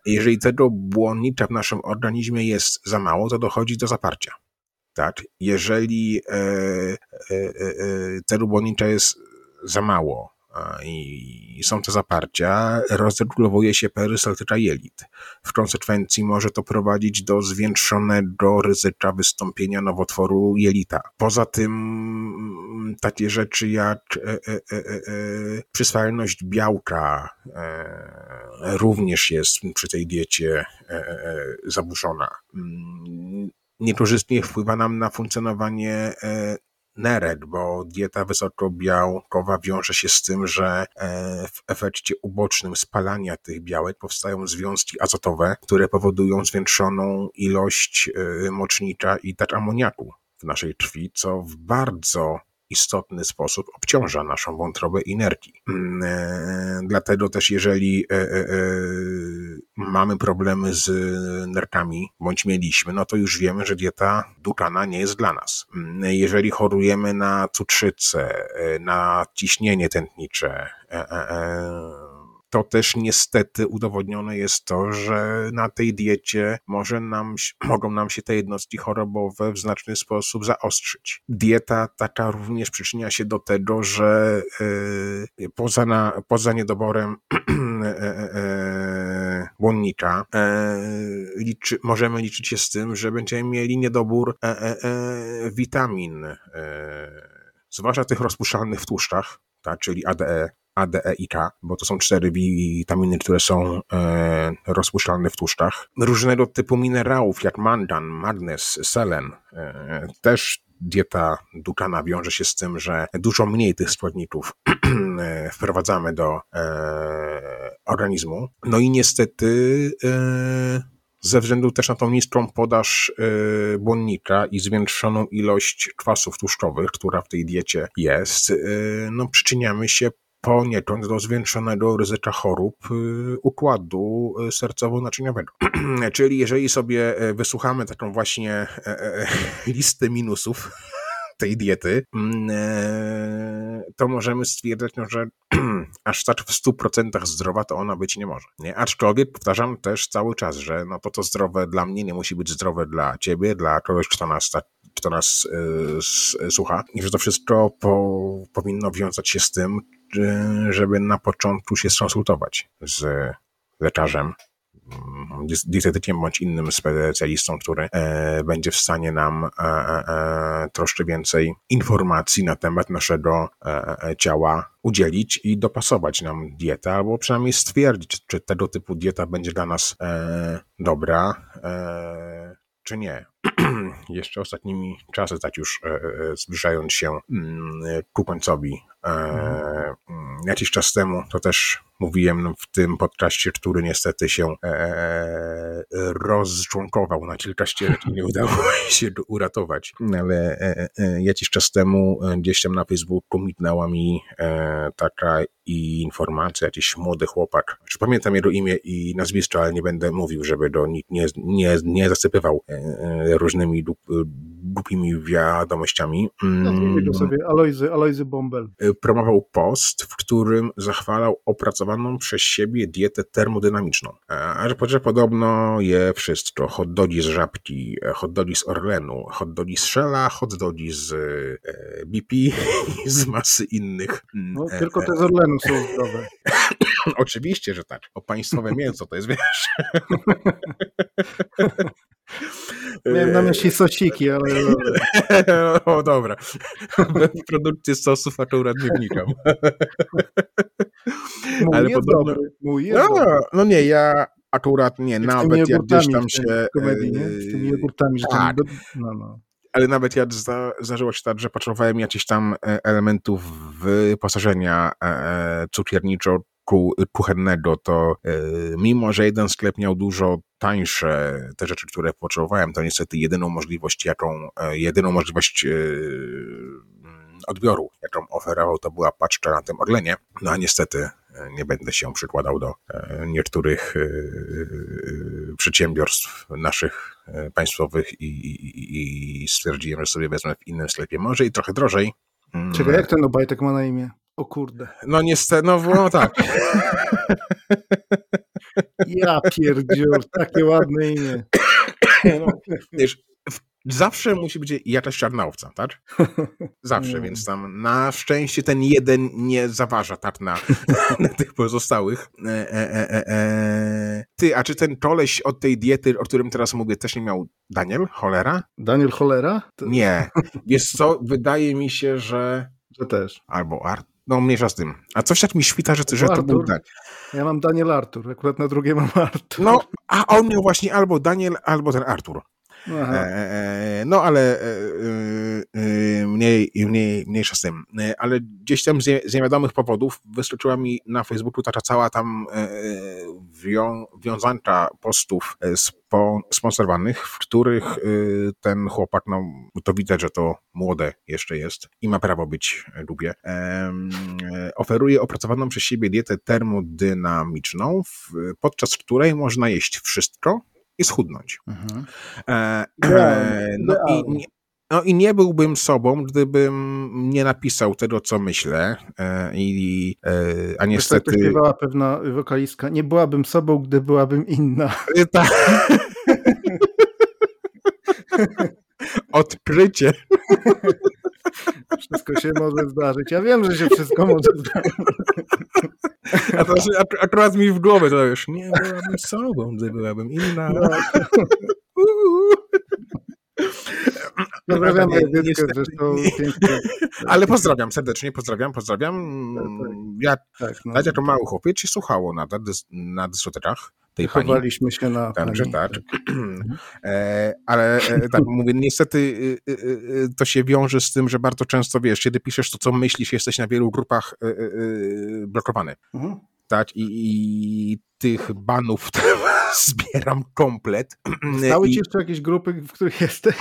Jeżeli tego błonnika w naszym organizmie jest za mało, to dochodzi do zaparcia. Tak? Jeżeli e, e, e, błonnicza jest za mało i są to zaparcia, rozregulowuje się perystaltyka jelit. W konsekwencji może to prowadzić do zwiększonego ryzyka wystąpienia nowotworu jelita. Poza tym takie rzeczy jak przyswajalność białka również jest przy tej diecie zaburzona mm, niekorzystnie wpływa nam na funkcjonowanie e, nerek, bo dieta wysokobiałkowa wiąże się z tym, że e, w efekcie ubocznym spalania tych białek powstają związki azotowe, które powodują zwiększoną ilość e, mocznika i też amoniaku w naszej krwi, co w bardzo istotny sposób obciąża naszą wątrobę i nerki. Mm, e, dlatego też jeżeli e, e, mamy problemy z nerkami, bądź mieliśmy, no to już wiemy, że dieta dukana nie jest dla nas. Mm, jeżeli chorujemy na cukrzycę, na ciśnienie tętnicze, to też niestety udowodnione jest to, że na tej diecie może nam, [CLEARS THROAT] mogą nam się te jednostki chorobowe w znaczny sposób zaostrzyć. Dieta taka również przyczynia się do tego, że yy, poza, na, poza niedoborem [CLEARS THROAT] błonnika liczy, możemy liczyć się z tym, że będziemy mieli niedobór witamin, zwłaszcza tych rozpuszczalnych w tłuszczach, tak, czyli ADE, ADE i K, bo to są cztery witaminy, które są e, rozpuszczalne w tłuszczach. Różnego typu minerałów, jak mangan, magnez, selen, e, też dieta dukana wiąże się z tym, że dużo mniej tych składników [CLEARS THROAT] e, wprowadzamy do e, organizmu. No i niestety e, ze względu też na tą niską podaż e, błonnika i zwiększoną ilość kwasów tłuszczowych, która w tej diecie jest, e, no przyczyniamy się poniekąd do zwiększonego ryzyka chorób y, układu y, sercowo-naczyniowego. [CLEARS THROAT] Czyli jeżeli sobie e, wysłuchamy taką właśnie e, e, listę minusów [CLEARS THROAT] tej diety, mm, to możemy stwierdzić, no, że [CLEARS THROAT] aż tak w 100% zdrowa to ona być nie może. Nie? Aczkolwiek powtarzam też cały czas, że no to to zdrowe dla mnie nie musi być zdrowe dla ciebie, dla kogoś, kto nas, kto nas yy, słucha i że to wszystko po, powinno wiązać się z tym, żeby na początku się skonsultować z lekarzem, mm, dietetykiem bądź innym specjalistą, który e, będzie w stanie nam e, e, troszkę więcej informacji na temat naszego ciała udzielić i dopasować nam dietę, albo przynajmniej stwierdzić, czy tego typu dieta będzie dla nas dobra, czy nie. [CLEARS THROAT] Jeszcze ostatnimi czasy, tak już zbliżając się mm, ku końcowi, e, mhm. mm, jakiś czas temu, to też mówiłem w tym podcaście, który niestety się e, rozczłonkował na kilka ścieżek i nie udało [LAUGHS] się go uratować, ale e, e, jakiś czas temu gdzieś tam na Facebooku mitnęła mi e, taka informacja, jakiś młody chłopak, czy pamiętam jego imię i nazwisko, ale nie będę mówił, żeby go nikt nie, nie, nie zasypywał e, różnymi głupimi wiadomościami. Nazwijmy sobie Alojzy, Alojzy Bombel. Promował post, w którym zachwalał opracowanie stosowaną przez siebie dietę termodynamiczną. A że podobno je wszystko. Hot dogi z żabki, hot dogi z Orlenu, hot dogi z Shella, hot dogi z e, BP i [LAUGHS] z masy innych. No, e, tylko te z Orlenu są zdrowe. [COUGHS] Oczywiście, że tak. O państwowe mięso to jest, wiesz... [LAUGHS] Miałem na myśli sosiki, ale... [LAUGHS] o, dobra. W produkcji sosów akurat nie wnikam. [LAUGHS] Mój ale jest podobno... dobry. Mój jest no, dobry. no nie, ja akurat nie, nawet jak gdzieś tam się... Komedii, nie? Z tymi jogurtami, że tak. no, no ale nawet jak zda, zdarzyło się tak, że potrzebowałem jakichś tam e, elementów wyposażenia e, e, cukierniczo kuchennego, to mimo, że jeden sklep miał dużo tańsze te rzeczy, które potrzebowałem, to niestety jedyną możliwość, jaką, jedyną możliwość odbioru, jaką oferował, to była paczka na tym Orlenie. No a niestety e, nie będę się przykładał do e, niektórych e, przedsiębiorstw naszych państwowych i, i, i stwierdziłem, że sobie wezmę w innym sklepie. Może i trochę drożej. Mm. Czekaj, jak ten Obajtek ma na imię? O kurde. No niestety, no, no tak. [LAUGHS] Ja pierdziur, takie ładne imię. No, wiesz, zawsze musi być jakaś czarnowca, tak? Zawsze, więc tam na szczęście ten jeden nie zaważa tak na, [LAUGHS] na tych pozostałych. E, e, e, e, Ty, a czy ten koleś od tej diety, o którym teraz mówię, też nie miał Daniel Cholera? Daniel Cholera? Nie. Wiesz co, wydaje mi się, że... Że też. Albo Art. No, mniejsza z tym. A coś tak mi świta, że, że to był tak. Ja mam Daniel Artur, akurat na drugie mam Artur. No, a on miał właśnie albo Daniel, albo ten Artur. E, e, no ale e, mniej, mniej, mniejsza z tym. Ale gdzieś tam z, z niewiadomych powodów wyskoczyła mi na Facebooku taka cała tam wią, wiązanka postów spo, sponsorowanych, w których ten chłopak, no to widać, że to młode jeszcze jest i ma prawo być lubię, oferuje opracowaną przez siebie dietę termodynamiczną, podczas której można jeść wszystko, i schudnąć. Mhm. E, e, no i nie, No i nie byłbym sobą, gdybym nie napisał tego, co myślę. E, i, e, a niestety. Tak śpiewała pewna wokalistka. Nie byłabym sobą, gdy byłabym inna. Tak. [LAUGHS] Odkrycie. Wszystko się może zdarzyć. Ja wiem, że się wszystko może zdarzyć. A to się akurat mi w głowę to już. Nie byłabym sobą, gdy byłabym inna. No. Pozdrawiam Edytkę, zresztą Ale pozdrawiam serdecznie, pozdrawiam, pozdrawiam. Ja, tak, no. tak jako mały chłopiec się słuchało na, na dyskotekach tej pani. Chowaliśmy się na Także pani. tak. [CLEARS THROAT] Mhm. E, ale e, tak mówię, niestety y, to się wiąże z tym, że bardzo często wiesz, kiedy piszesz to, co myślisz, jesteś na wielu grupach blokowany. Mhm. Tak, i, i tych banów [LAUGHS] [LAUGHS] zbieram komplet. [CLEARS THROAT] Stały ci jeszcze jakieś grupy, w których jesteś?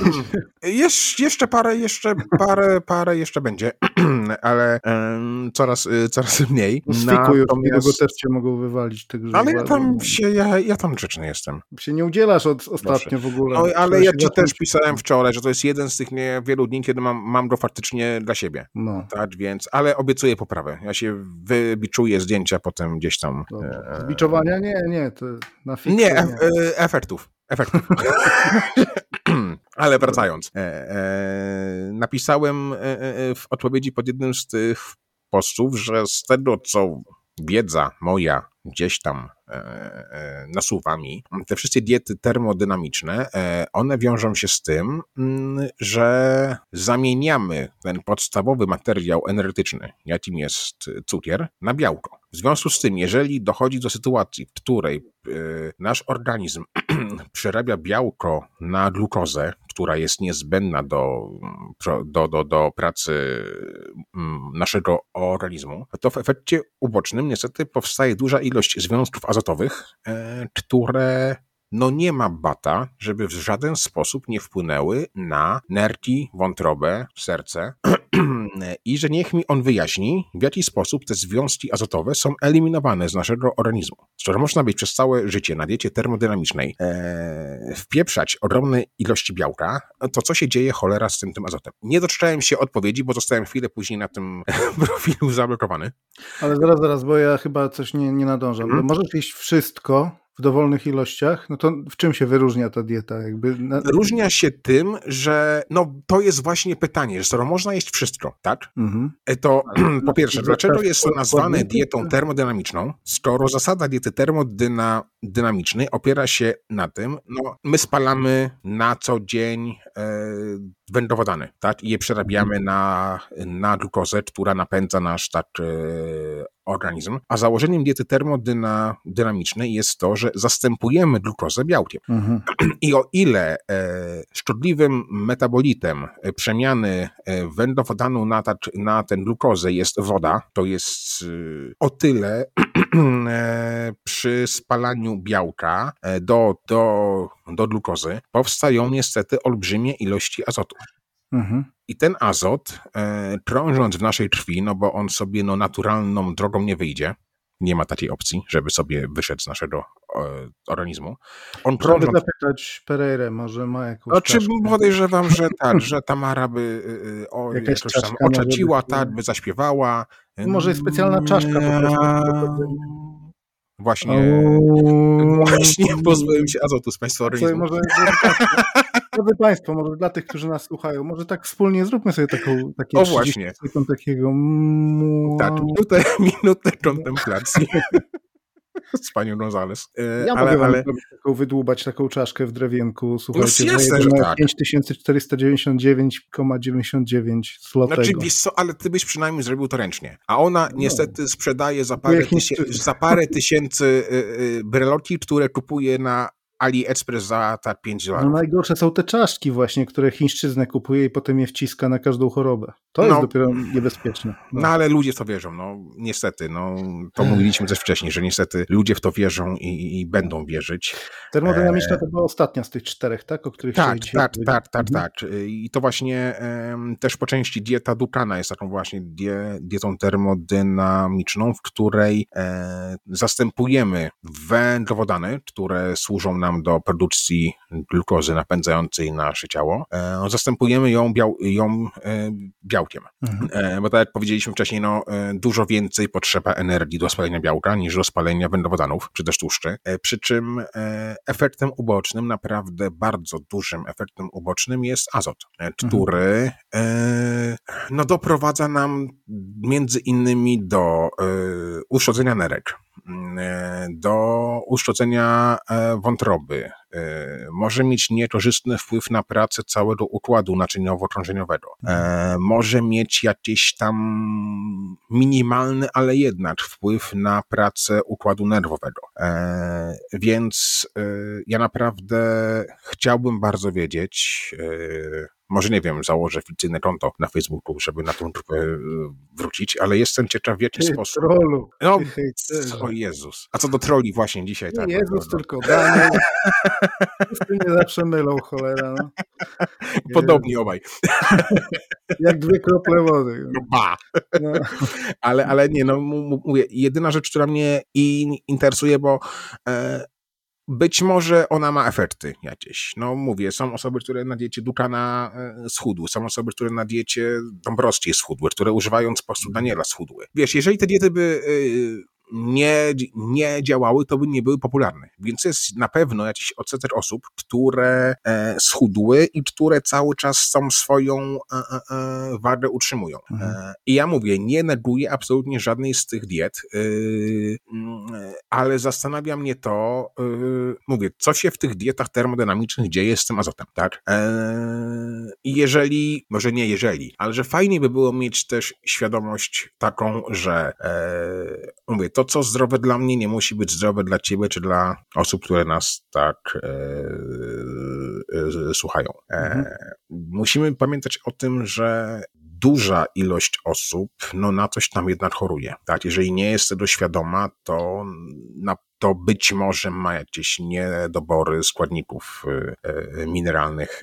Jesz, jeszcze parę, jeszcze parę, parę jeszcze będzie, [CLEARS THROAT] ale um, coraz, y, coraz mniej. Z fiku już niedługo też cię mogą wywalić. Ale ja tam się, ja, ja tam grzeczny jestem. Się nie udzielasz od ostatnio w ogóle. No, ale ja ci też pisałem wczoraj, że to jest jeden z tych niewielu dni, kiedy mam, mam go faktycznie dla siebie. No. Tak, więc, ale obiecuję poprawę. Ja się wybiczuję zdjęcia potem gdzieś tam. E, Zbiczowania? Nie, nie, to na Nie, nie. E, efektów. Efektów. [LAUGHS] Ale wracając, e, e, napisałem e, e, w odpowiedzi pod jednym z tych postów, że z tego, co wiedza moja gdzieś tam e, e, nasuwa mi, te wszystkie diety termodynamiczne, e, one wiążą się z tym, mm, że zamieniamy ten podstawowy materiał energetyczny, jakim jest cukier, na białko. W związku z tym, jeżeli dochodzi do sytuacji, w której nasz organizm [CLEARS THROAT] przerabia białko na glukozę, która jest niezbędna do, do, do, do pracy mm, naszego organizmu, to w efekcie ubocznym niestety powstaje duża ilość związków azotowych, e, które no nie ma bata, żeby w żaden sposób nie wpłynęły na nerki, wątrobę, serce [CLEARS THROAT] i że niech mi on wyjaśni, w jaki sposób te związki azotowe są eliminowane z naszego organizmu. Skoro można być przez całe życie na diecie termodynamicznej e, wpieprzać ogromne ilości białka, to co się dzieje cholera z tym, tym azotem? Nie doczytałem się odpowiedzi, bo zostałem chwilę później na tym [LAUGHS] profilu zablokowany. Ale zaraz, zaraz, bo ja chyba coś nie, nie nadążam. Hmm? Możesz jeść wszystko, w dowolnych ilościach, no to w czym się wyróżnia ta dieta? Jakby na... Wyróżnia się tym, że no to jest właśnie pytanie, że skoro można jeść wszystko, tak? Mhm. E, to [CLEARS THROAT] po pierwsze, dlaczego jest to nazwane dietą termodynamiczną, skoro zasada diety termodynamicznej opiera się na tym, no my spalamy na co dzień e, węglowodany, tak? I je przerabiamy na, na glukozę, która napędza nasz tak e, organizm, a założeniem diety termodynamicznej jest to, że zastępujemy glukozę białkiem. Mhm. [CLEARS THROAT] I o ile e, szkodliwym metabolitem e, przemiany e, węglowodanu na, ta, na ten glukozę jest woda, to jest e, o tyle [CLEARS THROAT] e, przy spalaniu białka e, do, do, do glukozy powstają niestety olbrzymie ilości azotu. Mhm. I ten azot, e, krążąc w naszej krwi, no bo on sobie no, naturalną drogą nie wyjdzie, nie ma takiej opcji, żeby sobie wyszedł z naszego e, organizmu. On krążąc... zapytać Pereire, może ma jakąś Znaczy podejrzewam, że tak, że Tamara by e, o, jakoś tam oczaciła, tak, by zaśpiewała. Może jest specjalna czaszka po prostu. Właśnie, właśnie pozbyłem się azotu z Państwa organizmu. Może, [LAUGHS] Drodzy Państwo, może dla tych, którzy nas słuchają, może tak wspólnie zróbmy sobie taką, takie o, właśnie. takiego... Tak, minutę, [LAUGHS] minutę kontemplacji. [LAUGHS] z panią Gonzales. E, ja ale, mogę ale... taką wydłubać taką czaszkę w drewienku, słuchajcie, no, jasne, że tak. 5499,99 złotego. Znaczy, wiesz co, ale ty byś przynajmniej zrobił to ręcznie. A ona no. niestety sprzedaje za parę, tysię... za parę tysięcy y, y, breloki, które kupuje na AliExpress za tak 5 dolarów. No najgorsze są te czaszki właśnie, które chińszczyznę kupuje i potem je wciska na każdą chorobę. To no, jest dopiero niebezpieczne. No. no. ale ludzie w to wierzą, no niestety, no to mówiliśmy też wcześniej, że niestety ludzie w to wierzą i, i będą wierzyć. Termodynamiczna e... to była ostatnia z tych czterech, tak? O których tak, tak, tak, tak, tak, tak. I to właśnie e, też po części dieta Dukana jest taką właśnie die, dietą termodynamiczną, w której e, zastępujemy węglowodany, które służą nam do produkcji glukozy napędzającej nasze ciało, zastępujemy ją, biał, ją białkiem. Mhm. Bo tak jak powiedzieliśmy wcześniej, no, dużo więcej potrzeba energii do spalenia białka niż do spalenia węglowodanów czy też tłuszczy. Przy czym efektem ubocznym, naprawdę bardzo dużym efektem ubocznym jest azot, mhm. który mhm. no, doprowadza nam między innymi do uszkodzenia nerek E, do uszkodzenia e, wątroby, e, może mieć niekorzystny wpływ na pracę całego układu naczyniowo-krążeniowego, może mieć jakiś tam minimalny, ale jednak wpływ na pracę układu nerwowego. Więc ja naprawdę chciałbym bardzo wiedzieć, może nie wiem, założę fikcyjne konto na Facebooku, żeby na tą grupę e, wrócić, ale jestem ciekaw w jaki ty sposób. Trollu. No, o Jezus. A co do troli właśnie dzisiaj, tak. Nie Jezus, no. tylko Daniel. [LAUGHS] Wszyscy mnie zawsze mylą, cholera. No. Podobnie obaj. [LAUGHS] Jak dwie krople wody. No ba. No. Ale, ale nie, no mówię, jedyna rzecz, która mnie interesuje, bo e, być może ona ma efekty jakieś. No mówię, są osoby, które na diecie Dukana e, schudły, są osoby, które na diecie Dąbrowskiej schudły, które używając po prostu Daniela schudły. Wiesz, jeżeli te diety by e, nie, nie działały, to by nie były popularne. Więc jest na pewno jakiś odsetek osób, które e, schudły i które cały czas tą swoją e, e, e wagę utrzymują. Mhm. E, I ja mówię, nie neguję absolutnie żadnej z tych diet, e, mm, ale zastanawia mnie to, mówię, co się w tych dietach termodynamicznych dzieje z tym azotem, tak? I jeżeli, może nie jeżeli, ale że fajnie by było mieć też świadomość taką, że mówię, to, co zdrowe dla mnie, nie musi być zdrowe dla ciebie, czy dla osób, które nas tak e, e, słuchają. E, mhm. Musimy pamiętać o tym, że duża ilość osób no, na coś tam jednak choruje. Tak? Jeżeli nie jest tego świadoma, to, na, to być może ma jakieś niedobory składników e, e, mineralnych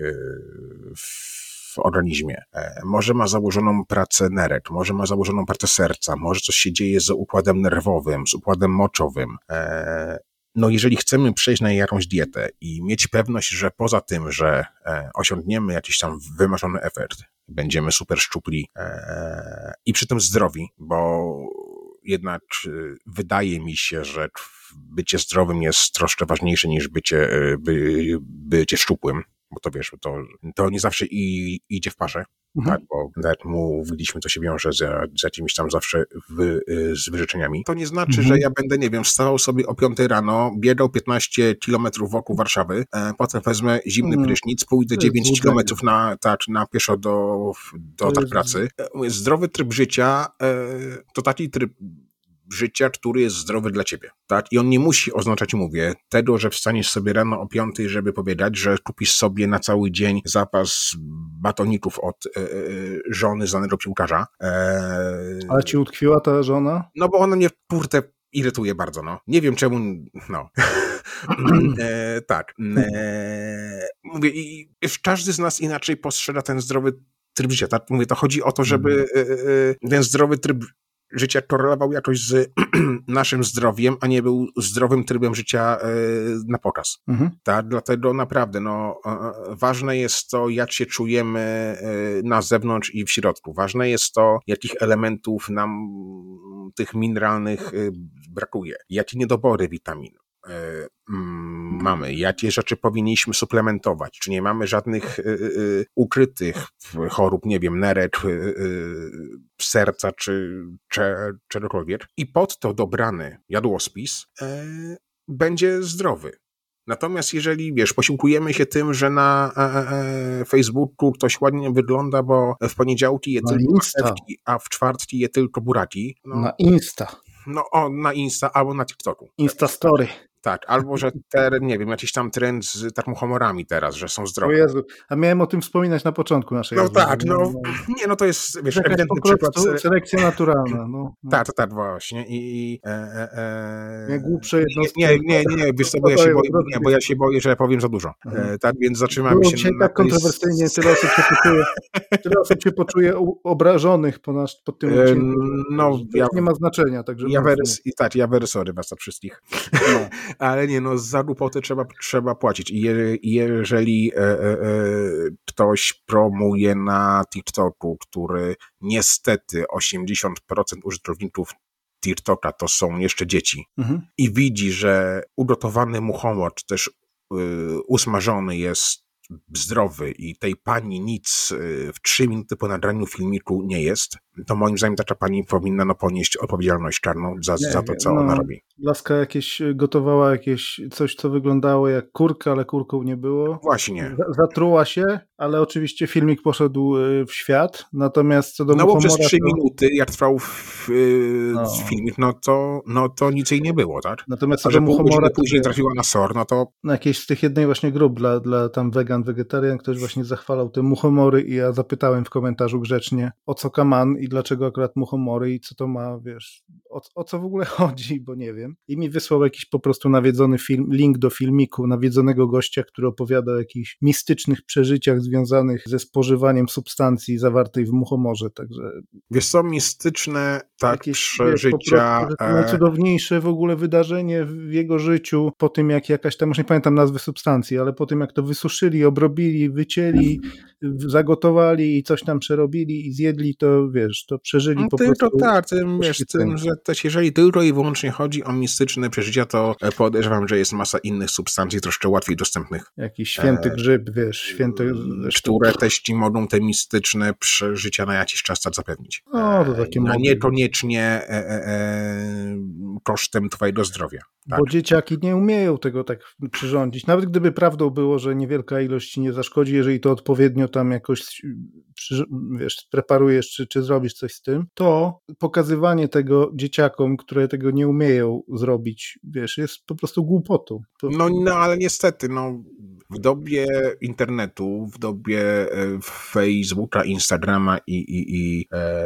w w organizmie. E, może ma założoną pracę nerek, może ma założoną pracę serca, może coś się dzieje z układem nerwowym, z układem moczowym. E, no, jeżeli chcemy przejść na jakąś dietę i mieć pewność, że poza tym, że e, osiągniemy jakiś tam wymarzony efekt, będziemy super szczupli i przy tym zdrowi, bo jednak wydaje mi się, że bycie zdrowym jest troszkę ważniejsze niż bycie, by, bycie szczupłym bo to wiesz, to, to nie zawsze i, idzie w parze. Mhm. Tak, bo jak mówiliśmy, to się wiąże z, z jakimiś tam zawsze wy, y, z wyrzeczeniami. To nie znaczy, mhm. że ja będę, nie wiem, wstawał sobie o 5 rano, biegał 15 kilometrów wokół Warszawy, e, potem wezmę zimny mhm. prysznic, pójdę 9 kilometrów na, tak, na pieszo do, do tak pracy. E, zdrowy tryb życia e, to taki tryb życia, który jest zdrowy dla ciebie. Tak? I on nie musi oznaczać, mówię, tego, że wstaniesz sobie rano o piątej, żeby powiedzieć, że kupisz sobie na cały dzień zapas batoników od e, e, żony znanego piłkarza. E, Ale ci utkwiła ta żona? No bo ona mnie, kurde, irytuje bardzo, no. Nie wiem czemu, no. [CLEARS THROAT] e, tak. E, mówię, i każdy z nas inaczej postrzega ten zdrowy tryb życia, tak? Mówię, to chodzi o to, żeby e, ten zdrowy tryb życia korelował jakoś z [CLEARS THROAT] naszym zdrowiem, a nie był zdrowym trybem życia e, na pokaz. Mhm. Tak? Dlatego naprawdę no, e, e, ważne jest to, jak się czujemy na zewnątrz i w środku. Ważne jest to, jakich elementów nam tych mineralnych brakuje, jakie niedobory witamin. E, mm, mamy, jakie rzeczy powinniśmy suplementować, czy nie mamy żadnych y, y, ukrytych chorób, nie wiem, nerek, serca, czy, czy czegokolwiek. I pod to dobrany jadłospis e, będzie zdrowy. Natomiast jeżeli, wiesz, posiłkujemy się tym, że na e, Facebooku ktoś ładnie wygląda, bo w poniedziałki je na tylko a w czwartki je tylko buraki. No, na Insta. No, o, na Insta albo na TikToku. Insta Story. Tak, albo że teren, nie wiem, jakiś tam trend z termohomorami teraz, że są zdrowe. O Jezu, a miałem o tym wspominać na początku naszej No tak, no, no, nie, no to jest, wiesz, ewidentny przykład. Selekcja naturalna, no. no. [LAUGHS] Tak, tak, właśnie i... E, e, e, nie głupsze. Nie, nie, nie, nie, wiesz co, bo ja się boję, nie, bo ja się boję, że powiem za dużo. E, tak, więc zatrzymamy się... Dzisiaj na, tak kontrowersyjnie, tyle osób się poczuje, tyle osób się poczuje obrażonych po nasz, pod tym e, odcinku. No, ja, nie ma znaczenia, także... Ja wery, tak, ja wery sorry was wszystkich. No. [LAUGHS] Ale nie, no za głupotę trzeba, trzeba płacić. I je, jeżeli e, e, e ktoś promuje na TikToku, który niestety 80% użytkowników TikToka to są jeszcze dzieci mhm. i widzi, że ugotowany mu humor, czy też y, usmażony jest zdrowy i tej pani nic y, w trzy minuty po nagraniu filmiku nie jest, to moim zdaniem taka pani powinna no, ponieść odpowiedzialność karną za, nie, za to, co no, ona robi. Laska jakieś y, gotowała jakieś coś, co wyglądało jak kurka, ale kurką nie było. Właśnie. Zatruła się, ale oczywiście filmik poszedł y, w świat, natomiast co do No bo przez trzy to... minuty, jak trwał w, no. filmik, no to, no to nic jej nie było, tak? Natomiast co do Muchomora... później trafiła na SOR, no to... Na jakieś z tych jednej właśnie grup dla, dla tam vegan, wegetarian, ktoś właśnie zachwalał te muchomory i ja zapytałem w komentarzu grzecznie, o co kaman i dlaczego akurat muchomory i co to ma, wiesz, o, o co w ogóle [LAUGHS] chodzi, bo nie wiem. I mi wysłał jakiś po prostu nawiedzony film, link do filmiku nawiedzonego gościa, który opowiada o jakichś mistycznych przeżyciach związanych ze spożywaniem substancji zawartej w muchomorze, także... Wiesz co, mistyczne tak przeżycia... Wiesz, e, najcudowniejsze w ogóle wydarzenie w jego życiu, po tym jak jakaś tam, już nie pamiętam nazwy substancji, ale po tym jak to wysuszyli, obrobili, wycięli, zagotowali i coś tam przerobili i zjedli, to wiesz, to przeżyli no, po tylko prostu. Tak, tym, wiesz, tym, że też jeżeli tylko i wyłącznie chodzi o mistyczne przeżycia, to podejrzewam, że jest masa innych substancji troszkę łatwiej dostępnych. Jakiś święty e, grzyb, wiesz, święty... Które też ci mogą te mistyczne przeżycia na jakiś czas tak zapewnić. O, to takie no, niekoniecznie e, e, e, kosztem twojego zdrowia. Tak. Bo dzieciaki nie umieją tego tak przyrządzić. Nawet gdyby prawdą było, że niewielka ilość ci nie zaszkodzi, jeżeli to odpowiednio tam jakoś wiesz, preparujesz czy, czy zrobisz coś z tym, to pokazywanie tego dzieciakom, które tego nie umieją zrobić, wiesz, jest po prostu głupotą. To... No, no ale niestety, no w dobie internetu, w dobie e, Facebooka, Instagrama i, i, i e,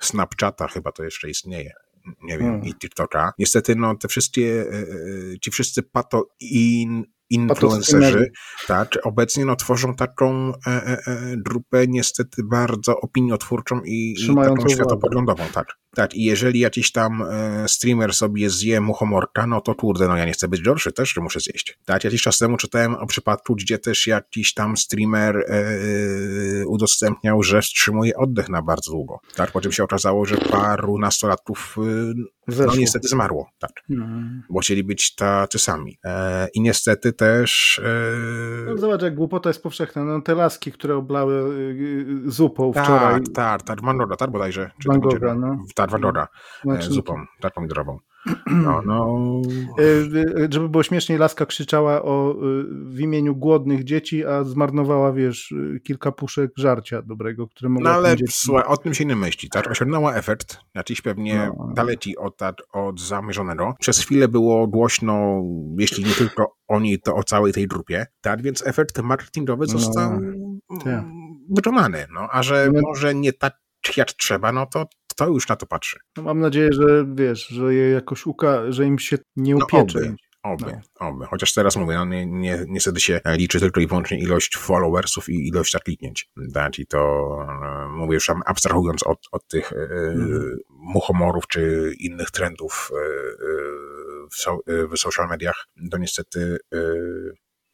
Snapchata chyba to jeszcze istnieje nie wiem, hmm. i TikToka. Niestety, no, te wszystkie, e, e, ci wszyscy pato in, influencerzy, tak, obecnie no, tworzą taką e, e, e, grupę niestety bardzo opiniotwórczą i, i taką światopoglądową, tak. Tak, i jeżeli jakiś tam e, streamer sobie zje muchomorka, no to kurde, no ja nie chcę być gorszy, też muszę zjeść. Tak, jakiś czas temu czytałem o przypadku, gdzie też jakiś tam streamer e, udostępniał, że wstrzymuje oddech na bardzo długo. Tak, po czym się okazało, że paru nastolatków e, no niestety zmarło, tak. Hmm. Bo chcieli być tacy sami. I niestety też... No, zobacz, jak głupota jest powszechna. No, te laski, które oblały zupą tak, wczoraj. Tak, tak, tak, Mangoda, tak bodajże. Czy Mangoda, no ta Vadora znaczy, zupą, tak pomidorową. [CLEARS THROAT] No, no. E, żeby było śmieszniej, Laska krzyczała o, w imieniu głodnych dzieci, a zmarnowała, wiesz, kilka puszek żarcia dobrego, które mogła No ale słuchaj, o tym się nie myśli, tak? Osiągnęła efekt, jakiś pewnie no. daleki od, od zamierzonego. Przez chwilę było głośno, jeśli nie tylko o niej, to o całej tej grupie, tak? Więc efekt marketingowy no, został no, wykonany, no. A że no. może nie tak jak trzeba, no to kto już na to patrzy? No mam nadzieję, że wiesz, że je jakoś uka, że im się nie upiecze. No oby, oby, no. oby. Chociaż teraz mówię, no nie, nie, niestety się liczy tylko i wyłącznie ilość followersów i ilość kliknięć. Tak? I to e, mówię już abstrahując od, od tych mm. muchomorów czy innych trendów w, so, w social mediach, to niestety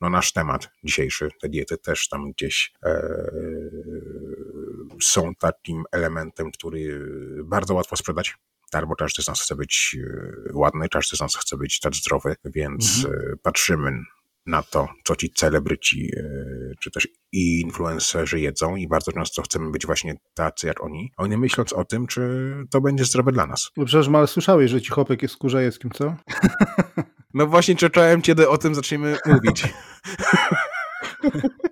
no nasz temat dzisiejszy, te diety też tam gdzieś są takim elementem, który bardzo łatwo sprzedać. Tak, bo każdy z nas chce być e, ładny, każdy z nas chce być tak zdrowy, więc mhm. E, patrzymy na to, co ci celebryci, e, czy też i influencerzy jedzą i bardzo często chcemy być właśnie tacy jak oni, a nie myśląc o tym, czy to będzie zdrowe dla nas. No przecież ale słyszałeś, że ci chłopek jest kurzajewskim, co? [LAUGHS] No właśnie czekałem, kiedy o tym zaczniemy mówić. [LAUGHS]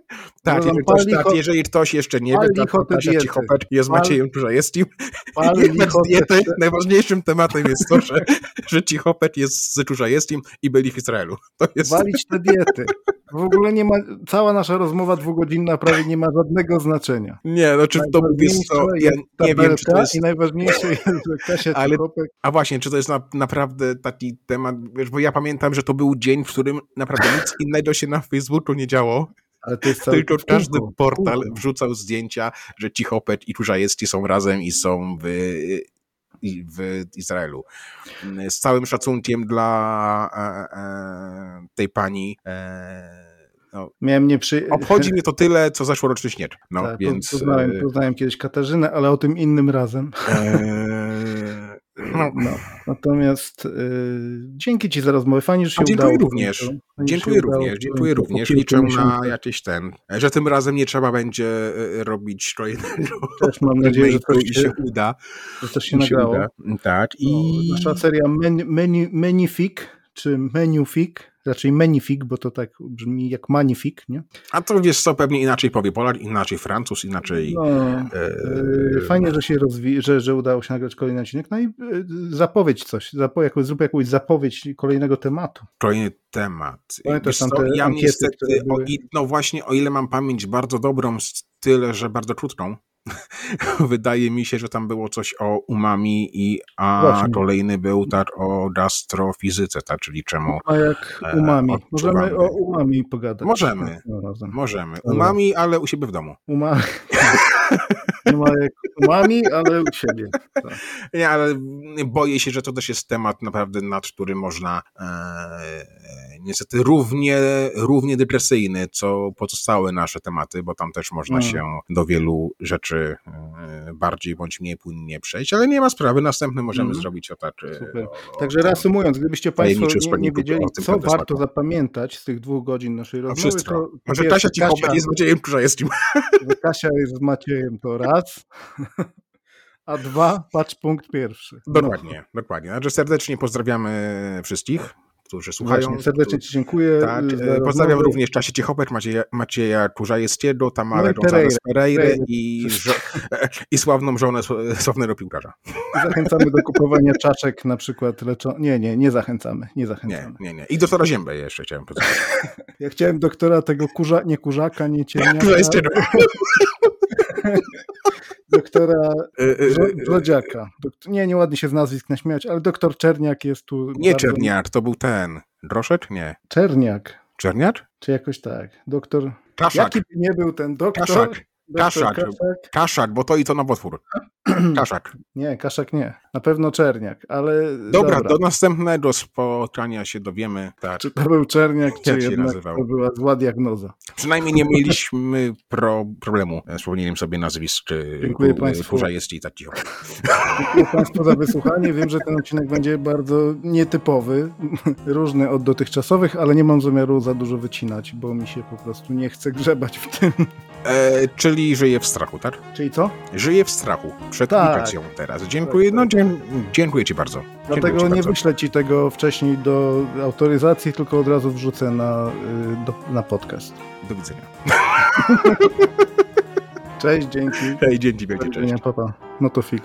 Tak, jeżeli ktoś, tak, jeżeli ktoś jeszcze nie wie, to Kasia Cichopecz jest pal, Maciejem [LAUGHS] diety, najważniejszym tematem jest to, że, [LAUGHS] że Cichopecz jest z Czujajewskim i byli w Izraelu. [LAUGHS] To jest... Walić te diety. W ogóle nie ma, cała nasza rozmowa dwugodzinna prawie nie ma żadnego znaczenia. Nie, no czy to mówisz, to ja nie wiem, czy to jest... I najważniejsze jest, że Kasia Ale, Cichopek... A właśnie, czy to jest na, naprawdę taki temat, wiesz, bo ja pamiętam, że to był dzień, w którym naprawdę nic innego się na Facebooku nie działo ale to jest Tylko każdy portal wrzucał zdjęcia, że Cichopet i Czurzajewski są razem i są w w Izraelu. Z całym szacunkiem dla e, e, tej pani. E, no, Miałem nie przy... Obchodzi [LAUGHS] mnie to tyle, co zeszłoroczny śnieg. No, tak, więc... poznałem, poznałem kiedyś Katarzynę, ale o tym innym razem. E, no. no. Natomiast y, dzięki Ci za rozmowę. Fajnie, że się A dziękuję udało. Również. Dziękuję również. Dziękuję również. Liczę na jakiś ten, że tym razem nie trzeba będzie y, robić kolejnego. Też mam [LAUGHS] nadzieję, że to się, się uda. Że to się nagrało. Tak. I... nasza seria menu, menu, Menifik, czy Menufik raczej Menifik, bo to tak brzmi jak Magnifik, nie? A to wiesz co, pewnie inaczej powie Polak, inaczej Francuz, inaczej... No, e... Fajnie, że się rozwi że, że udało się nagrać kolejny odcinek, no i e, zapowiedź coś, zapo jakoś, zrób jakąś zapowiedź kolejnego tematu. Kolejny temat. Pamiętasz tam te ja ankiety, niestety, o, no właśnie, o ile mam pamięć bardzo dobrą, tyle, że bardzo krótką, [LAUGHS] Wydaje mi się, że tam było coś o umami, i, a Właśnie. kolejny był tak o gastrofizyce, tak, czyli czemu. A jak e, umami. Możemy o umami pogadać. Możemy. Możemy. Umami, ale u siebie w domu. Umami. [LAUGHS] Nie ma jak umami, ale u siebie. Tak. Nie, ale boję się, że to też jest temat naprawdę, nad którym można e, niestety równie, równie depresyjny, co pozostałe nasze tematy, bo tam też można hmm. się do wielu rzeczy e, bardziej bądź mniej płynnie przejść, ale nie ma sprawy, następny możemy hmm. zrobić o tak. O, Także reasumując, gdybyście Państwo nie, nie wiedzieli, co warto zapamiętać z tych dwóch godzin naszej no rozmowy, to Może Kasia ci Kasia, jest Maciejem Krzyżajewskim. Kasia jest z Maciejem, to raz. [LAUGHS] [LAUGHS] A dwa, patrz punkt pierwszy. Dokładnie, no. dokładnie. Także serdecznie pozdrawiamy wszystkich którzy słuchają. Właśnie, serdecznie Ci dziękuję. Tak, e, pozdrawiam również w czasie Ciechopek Macieja, Macieja Kurzajewskiego, Tamarę no González Pereira i, [LAUGHS] i sławną żonę sławnego piłkarza. Zachęcamy do kupowania czaszek na przykład. Nie, nie, nie zachęcamy. Nie, zachęcamy. nie, nie, nie. I doktora Ziębę jeszcze chciałem powiedzieć. [LAUGHS] Ja chciałem doktora tego kurza, nie kurzaka, nie ciemniaka. Doktora. [LAUGHS] Y, y, y, nie, nieładnie się z nazwisk naśmiać, ale doktor Czerniak jest tu. Nie bardzo... Czerniak, to był ten. Droszek? Nie. Czerniak. Czerniak? Czy jakoś tak. Doktor. Kaszak. Jaki by nie był ten doktor? Kaszak. Kaszak. Kaszak. Kaszak, bo to i to nowotwór. [CLEARS THROAT] Kaszak. Nie, Kaszak nie. Na pewno Czerniak, ale... Dobra, dobra. do następnego spotkania się dowiemy. Tak. Czy to był Czerniak, czy jednak nazywał? to była zła diagnoza. Przynajmniej nie mieliśmy pro, problemu z sobie nazwisk, czy Dziękuję Państwu. jest i tak cicho. Dziękuję Państwu za wysłuchanie. Wiem, że ten odcinek będzie bardzo nietypowy, [LAUGHS] różny od dotychczasowych, ale nie mam zamiaru za dużo wycinać, bo mi się po prostu nie chce grzebać w tym. E, czyli żyje w strachu, tak? Czyli co? Żyje w strachu przed tak. teraz. Dziękuję, no dziękuję Ci bardzo. Dlatego ci nie bardzo. wyślę Ci tego wcześniej do autoryzacji, tylko od razu wrzucę na, y, do, na podcast. Do widzenia. [LAUGHS] Cześć, dzięki. Hej, dzięki, wielkie cześć. Papa. No to fig.